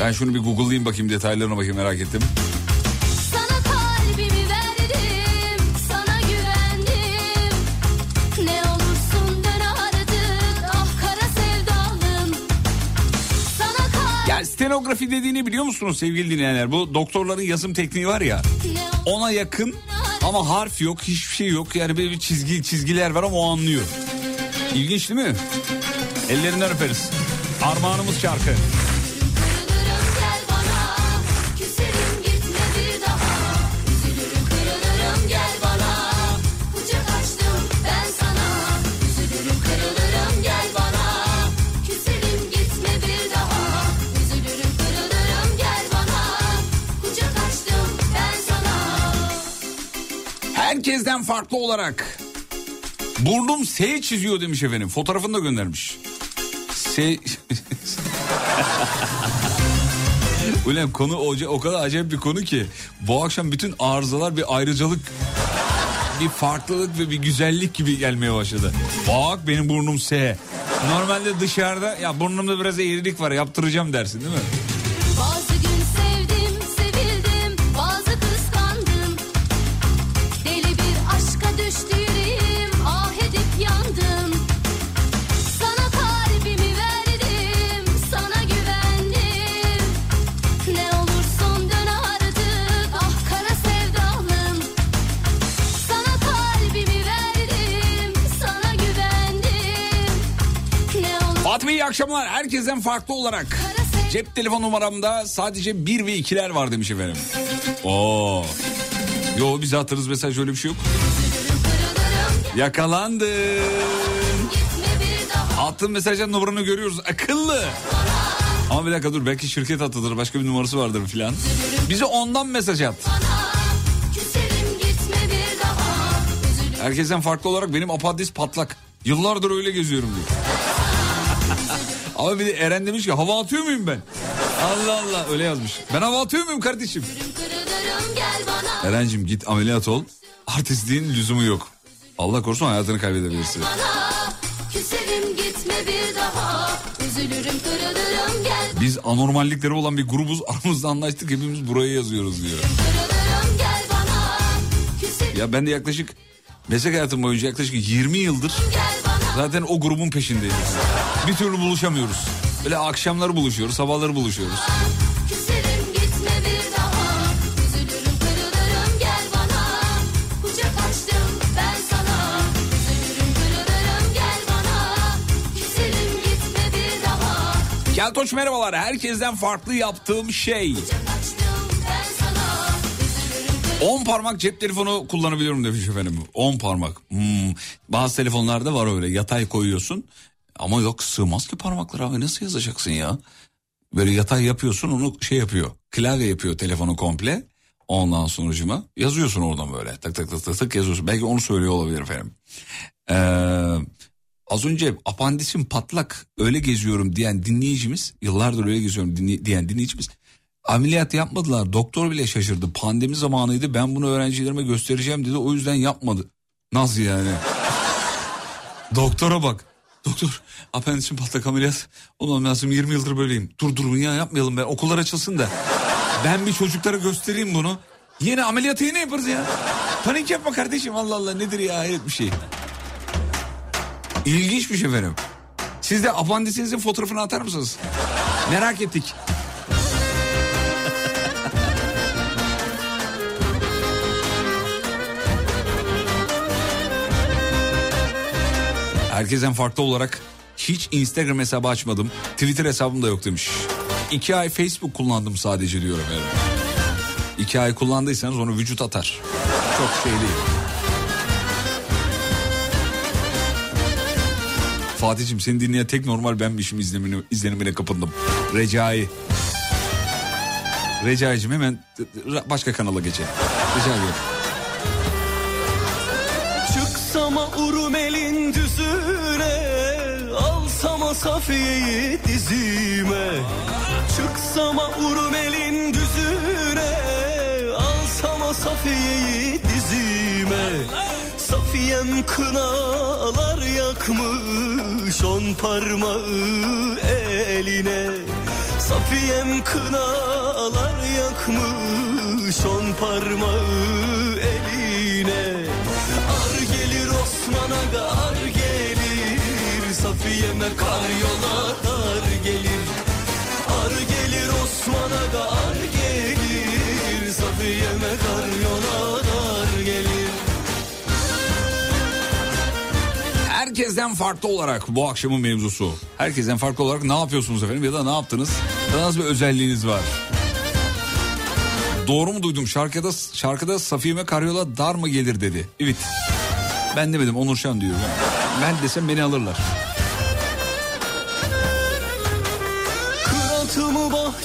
Ben şunu bir google'layayım bakayım detaylarına bakayım merak ettim. Stenografi dediğini biliyor musunuz sevgili dinleyenler? Bu doktorların yazım tekniği var ya. Ona yakın ama harf yok hiçbir şey yok. Yani böyle bir çizgi çizgiler var ama o anlıyor. İlginç değil mi? Ellerinden öperiz. Armağanımız şarkı. Herkesten farklı olarak. Burnum S çiziyor demiş efendim. Fotoğrafını da göndermiş. S... Ulan konu o, o kadar acayip bir konu ki. Bu akşam bütün arızalar bir ayrıcalık bir farklılık ve bir güzellik gibi gelmeye başladı. Bak benim burnum S. Normalde dışarıda ya burnumda biraz eğrilik var yaptıracağım dersin değil mi? Akşamlar. Herkesten farklı olarak. Cep telefon numaramda sadece 1 ve 2'ler var demiş efendim. Oo. Yo bize atırız mesaj öyle bir şey yok. Yakalandın. Attığın mesajın numaranı görüyoruz. Akıllı. Ama bir dakika dur belki şirket atıdır başka bir numarası vardır filan. Bize ondan mesaj at. Herkesten farklı olarak benim apadis patlak. Yıllardır öyle geziyorum diyor. Ama bir de Eren demiş ki hava atıyor muyum ben? Allah Allah öyle yazmış. Ben hava atıyor muyum kardeşim? Eren'cim git ameliyat ol. Artistliğin lüzumu yok. Allah korusun hayatını kaybedebilirsin. Biz anormallikleri olan bir grubuz aramızda anlaştık hepimiz buraya yazıyoruz diyor. Ya ben de yaklaşık meslek hayatım boyunca yaklaşık 20 yıldır zaten o grubun peşindeyiz. Bir türlü buluşamıyoruz. Böyle akşamları buluşuyoruz, sabahları buluşuyoruz. küserim gitme bir daha. Üzülürüm kırılırım 10 parmak cep telefonu kullanabiliyorum demiş efendim. 10 parmak. Hmm. Bazı telefonlarda var öyle yatay koyuyorsun. Ama yok sığmaz ki parmaklar abi nasıl yazacaksın ya? Böyle yatay yapıyorsun onu şey yapıyor. Klavye yapıyor telefonu komple. Ondan sonucuma yazıyorsun oradan böyle tık tık tık, tık yazıyorsun. Belki onu söylüyor olabilir efendim. Ee, az önce apandisim patlak öyle geziyorum diyen dinleyicimiz yıllardır öyle geziyorum dinley- diyen dinleyicimiz ameliyat yapmadılar. Doktor bile şaşırdı. Pandemi zamanıydı ben bunu öğrencilerime göstereceğim dedi o yüzden yapmadı. Nasıl yani? Doktora bak. Doktor apandisim patlak ameliyat olmam lazım 20 yıldır böyleyim. Dur durun ya yapmayalım ben okullar açılsın da. Ben bir çocuklara göstereyim bunu. Yine ameliyatı yine yaparız ya. Panik yapma kardeşim Allah Allah nedir ya hayret bir şey. İlginç bir şey efendim. Siz de apandisinizin fotoğrafını atar mısınız? Merak ettik. Herkesten farklı olarak hiç Instagram hesabı açmadım. Twitter hesabım da yok demiş. İki ay Facebook kullandım sadece diyor efendim. İki ay kullandıysanız onu vücut atar. Çok şey değil. Fatih'im seni dinleyen tek normal benmişim izlenimine, izlenimine kapındım. Recai. Recai'cim hemen başka kanala geçelim. Rica. Safiye'yi dizime Çıksama Urmel'in düzüne. Alsama Safiye'yi dizime Safiyem kınalar yakmış On parmağı eline. Safiyem kınalar yakmış On parmağı eline. Ar gelir Osman Aga ar gelir Safiye'me kar Herkesten farklı olarak bu akşamın mevzusu. Herkesten farklı olarak ne yapıyorsunuz efendim ya da ne yaptınız? Ya nasıl bir özelliğiniz var? Doğru mu duydum? Şarkıda şarkıda Safiye'me karyola dar mı gelir dedi. Evet. Ben demedim Onur Şan diyor. Ben desem beni alırlar.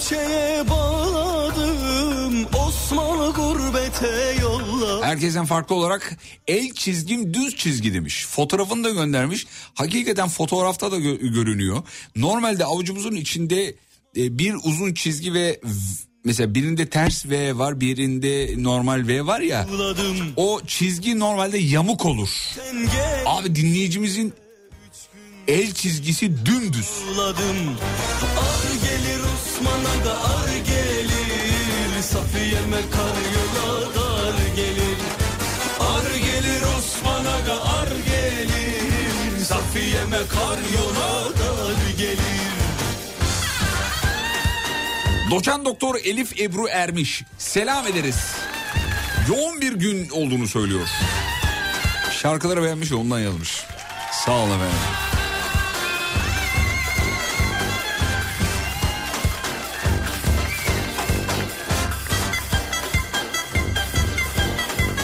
Bahçeye bağladım Osmanlı gurbete yolla Herkesten farklı olarak el çizgim düz çizgi demiş. Fotoğrafını da göndermiş. Hakikaten fotoğrafta da gö- görünüyor. Normalde avucumuzun içinde e, bir uzun çizgi ve mesela birinde ters V var birinde normal V var ya. O çizgi normalde yamuk olur. Abi dinleyicimizin el çizgisi dümdüz. Ar gelir Osman Aga ar gelir Safiye'me kar yola dar gelir Ar gelir Osman Aga ar gelir Safiye'me kar yola dar gelir Doçan doktor Elif Ebru Ermiş. Selam ederiz. Yoğun bir gün olduğunu söylüyor. Şarkıları beğenmiş ondan yazmış. Sağ olun efendim.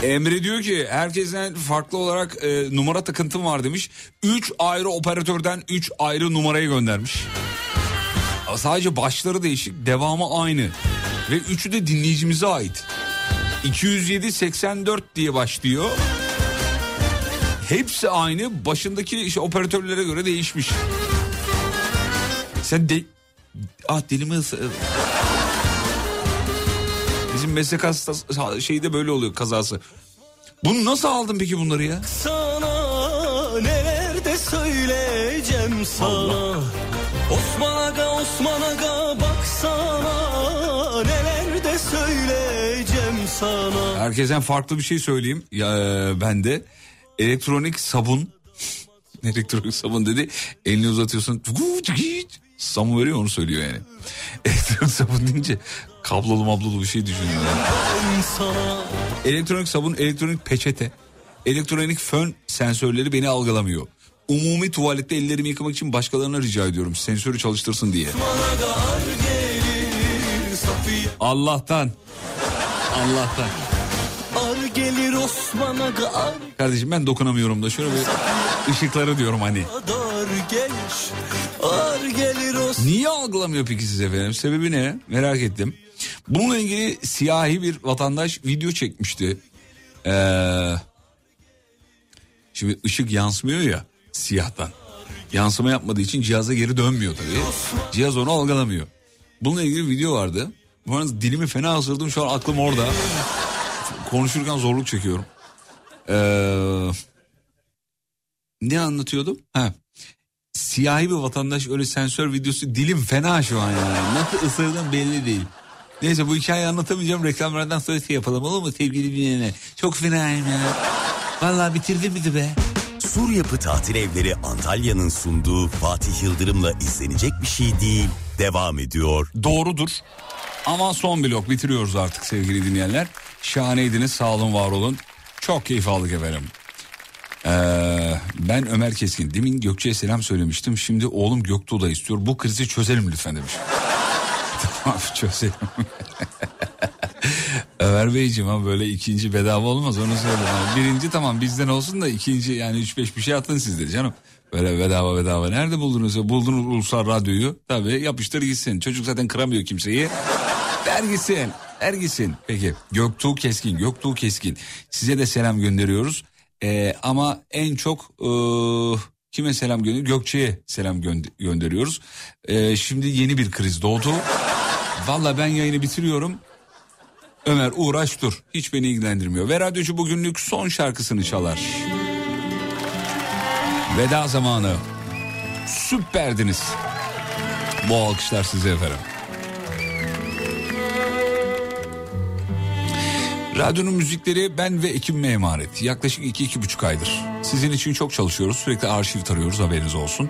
Emre diyor ki herkesten farklı olarak e, numara takıntım var demiş. 3 ayrı operatörden 3 ayrı numarayı göndermiş. Sadece başları değişik, devamı aynı. Ve üçü de dinleyicimize ait. 207 84 diye başlıyor. Hepsi aynı. Başındaki işte operatörlere göre değişmiş. Sen de... Ah dilimi ısı- Bizim meslek hastası şeyde böyle oluyor kazası. Bunu nasıl aldın peki bunları ya? Sana neler de söyleyeceğim sana Osman Aga Osman Aga baksana neler de söyleyeceğim sana Herkesten farklı bir şey söyleyeyim. Ya, e, ben de elektronik sabun. elektronik sabun dedi. Elini uzatıyorsun. Sabun veriyor onu söylüyor yani. Elektronik sabun deyince kablolu mablolu bir şey düşünüyorum. Elektronik sabun, elektronik peçete, elektronik fön sensörleri beni algılamıyor. Umumi tuvalette ellerimi yıkamak için başkalarına rica ediyorum sensörü çalıştırsın diye. Allah'tan. Allah'tan. Ar gelir Osman Aga ar Kardeşim ben dokunamıyorum da şöyle bir ışıkları diyorum hani. Niye algılamıyor peki siz efendim? Sebebi ne? Merak ettim. Bununla ilgili siyahi bir vatandaş video çekmişti. Ee, şimdi ışık yansımıyor ya siyahtan. Yansıma yapmadığı için cihaza geri dönmüyor tabii. Cihaz onu algılamıyor. Bununla ilgili bir video vardı. Bu arada dilimi fena ısırdım şu an aklım orada. Konuşurken zorluk çekiyorum. Ee, ne anlatıyordum? Ha. Siyahi bir vatandaş öyle sensör videosu dilim fena şu an yani. Nasıl ısırdım belli değil. Neyse bu hikayeyi anlatamayacağım. Reklamlardan sonra şey yapalım olur mu sevgili dinleyene? Çok fenayım ya. Vallahi bitirdi bizi be. Sur Yapı Tatil Evleri Antalya'nın sunduğu Fatih Yıldırım'la izlenecek bir şey değil. Devam ediyor. Doğrudur. Ama son blok bitiriyoruz artık sevgili dinleyenler. Şahaneydiniz sağ olun var olun. Çok keyif aldık efendim. Ee, ben Ömer Keskin. Demin Gökçe'ye selam söylemiştim. Şimdi oğlum Göktuğ istiyor. Bu krizi çözelim lütfen demiş. tamam çözelim. Ömer Beyciğim ama böyle ikinci bedava olmaz onu söyleyeyim. Yani birinci tamam bizden olsun da ikinci yani üç beş bir şey atın siz de canım. Böyle bedava bedava nerede buldunuz? Buldunuz ulusal radyoyu. Tabii yapıştır gitsin. Çocuk zaten kıramıyor kimseyi. Ver gitsin. Ver gitsin. Peki Göktuğ Keskin. Göktuğ Keskin. Size de selam gönderiyoruz. Ee, ama en çok ee, kime selam gönderiyoruz? Gökçe'ye selam gönder- gönderiyoruz. Ee, şimdi yeni bir kriz doğdu. Valla ben yayını bitiriyorum. Ömer uğraş dur. Hiç beni ilgilendirmiyor. Ve radyocu bugünlük son şarkısını çalar. Veda zamanı. Süperdiniz. Bu alkışlar size efendim. Radyonun müzikleri ben ve ekibime emanet. Yaklaşık iki, iki buçuk aydır. Sizin için çok çalışıyoruz. Sürekli arşiv tarıyoruz haberiniz olsun.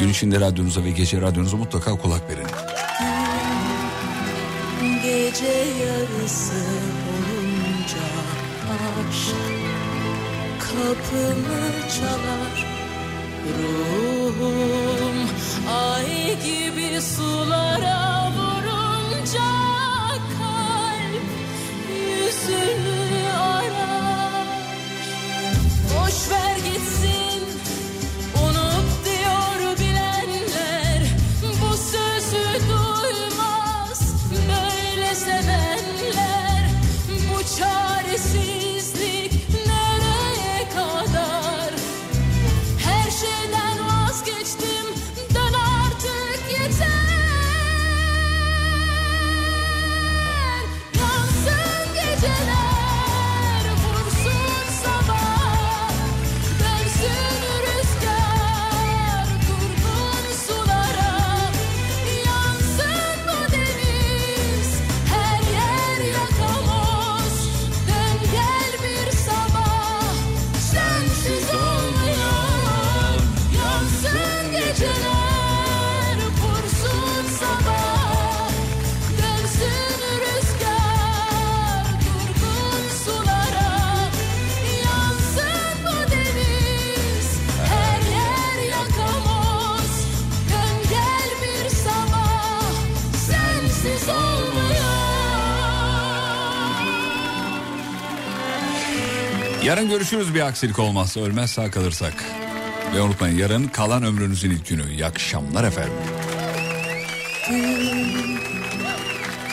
Gün içinde radyonuza ve gece radyonuza mutlaka kulak verin. Gece yarısı olunca aşk kapımı çalar Ruhum ay gibi sulara vurunca yüzünü arar Boş ver gitsin Yarın görüşürüz bir aksilik olmazsa ölmez sağ kalırsak. Ve unutmayın yarın kalan ömrünüzün ilk günü. İyi akşamlar efendim.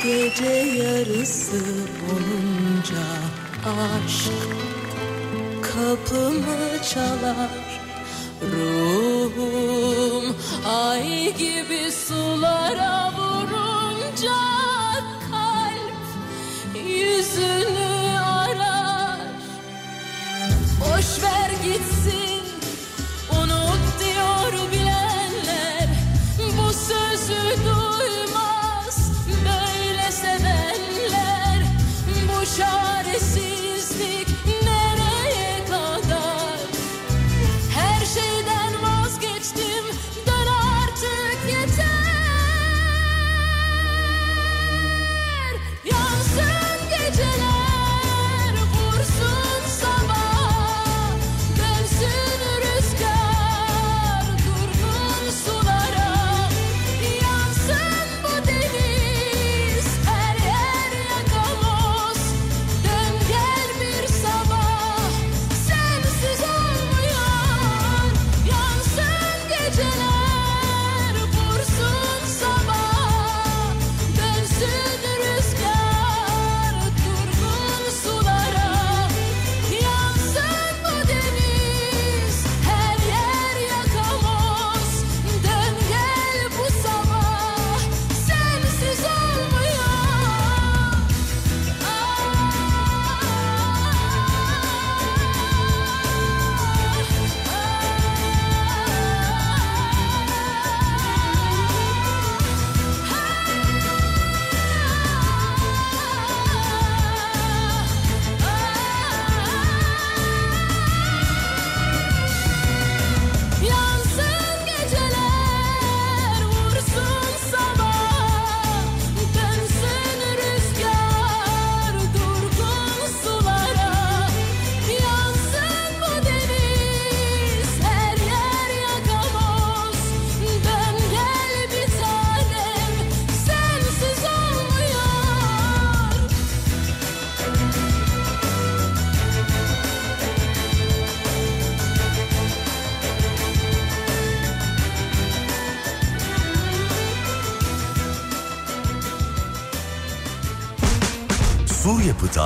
Gece yarısı olunca aşk kapımı çalar Ruhum ay gibi sulara vurunca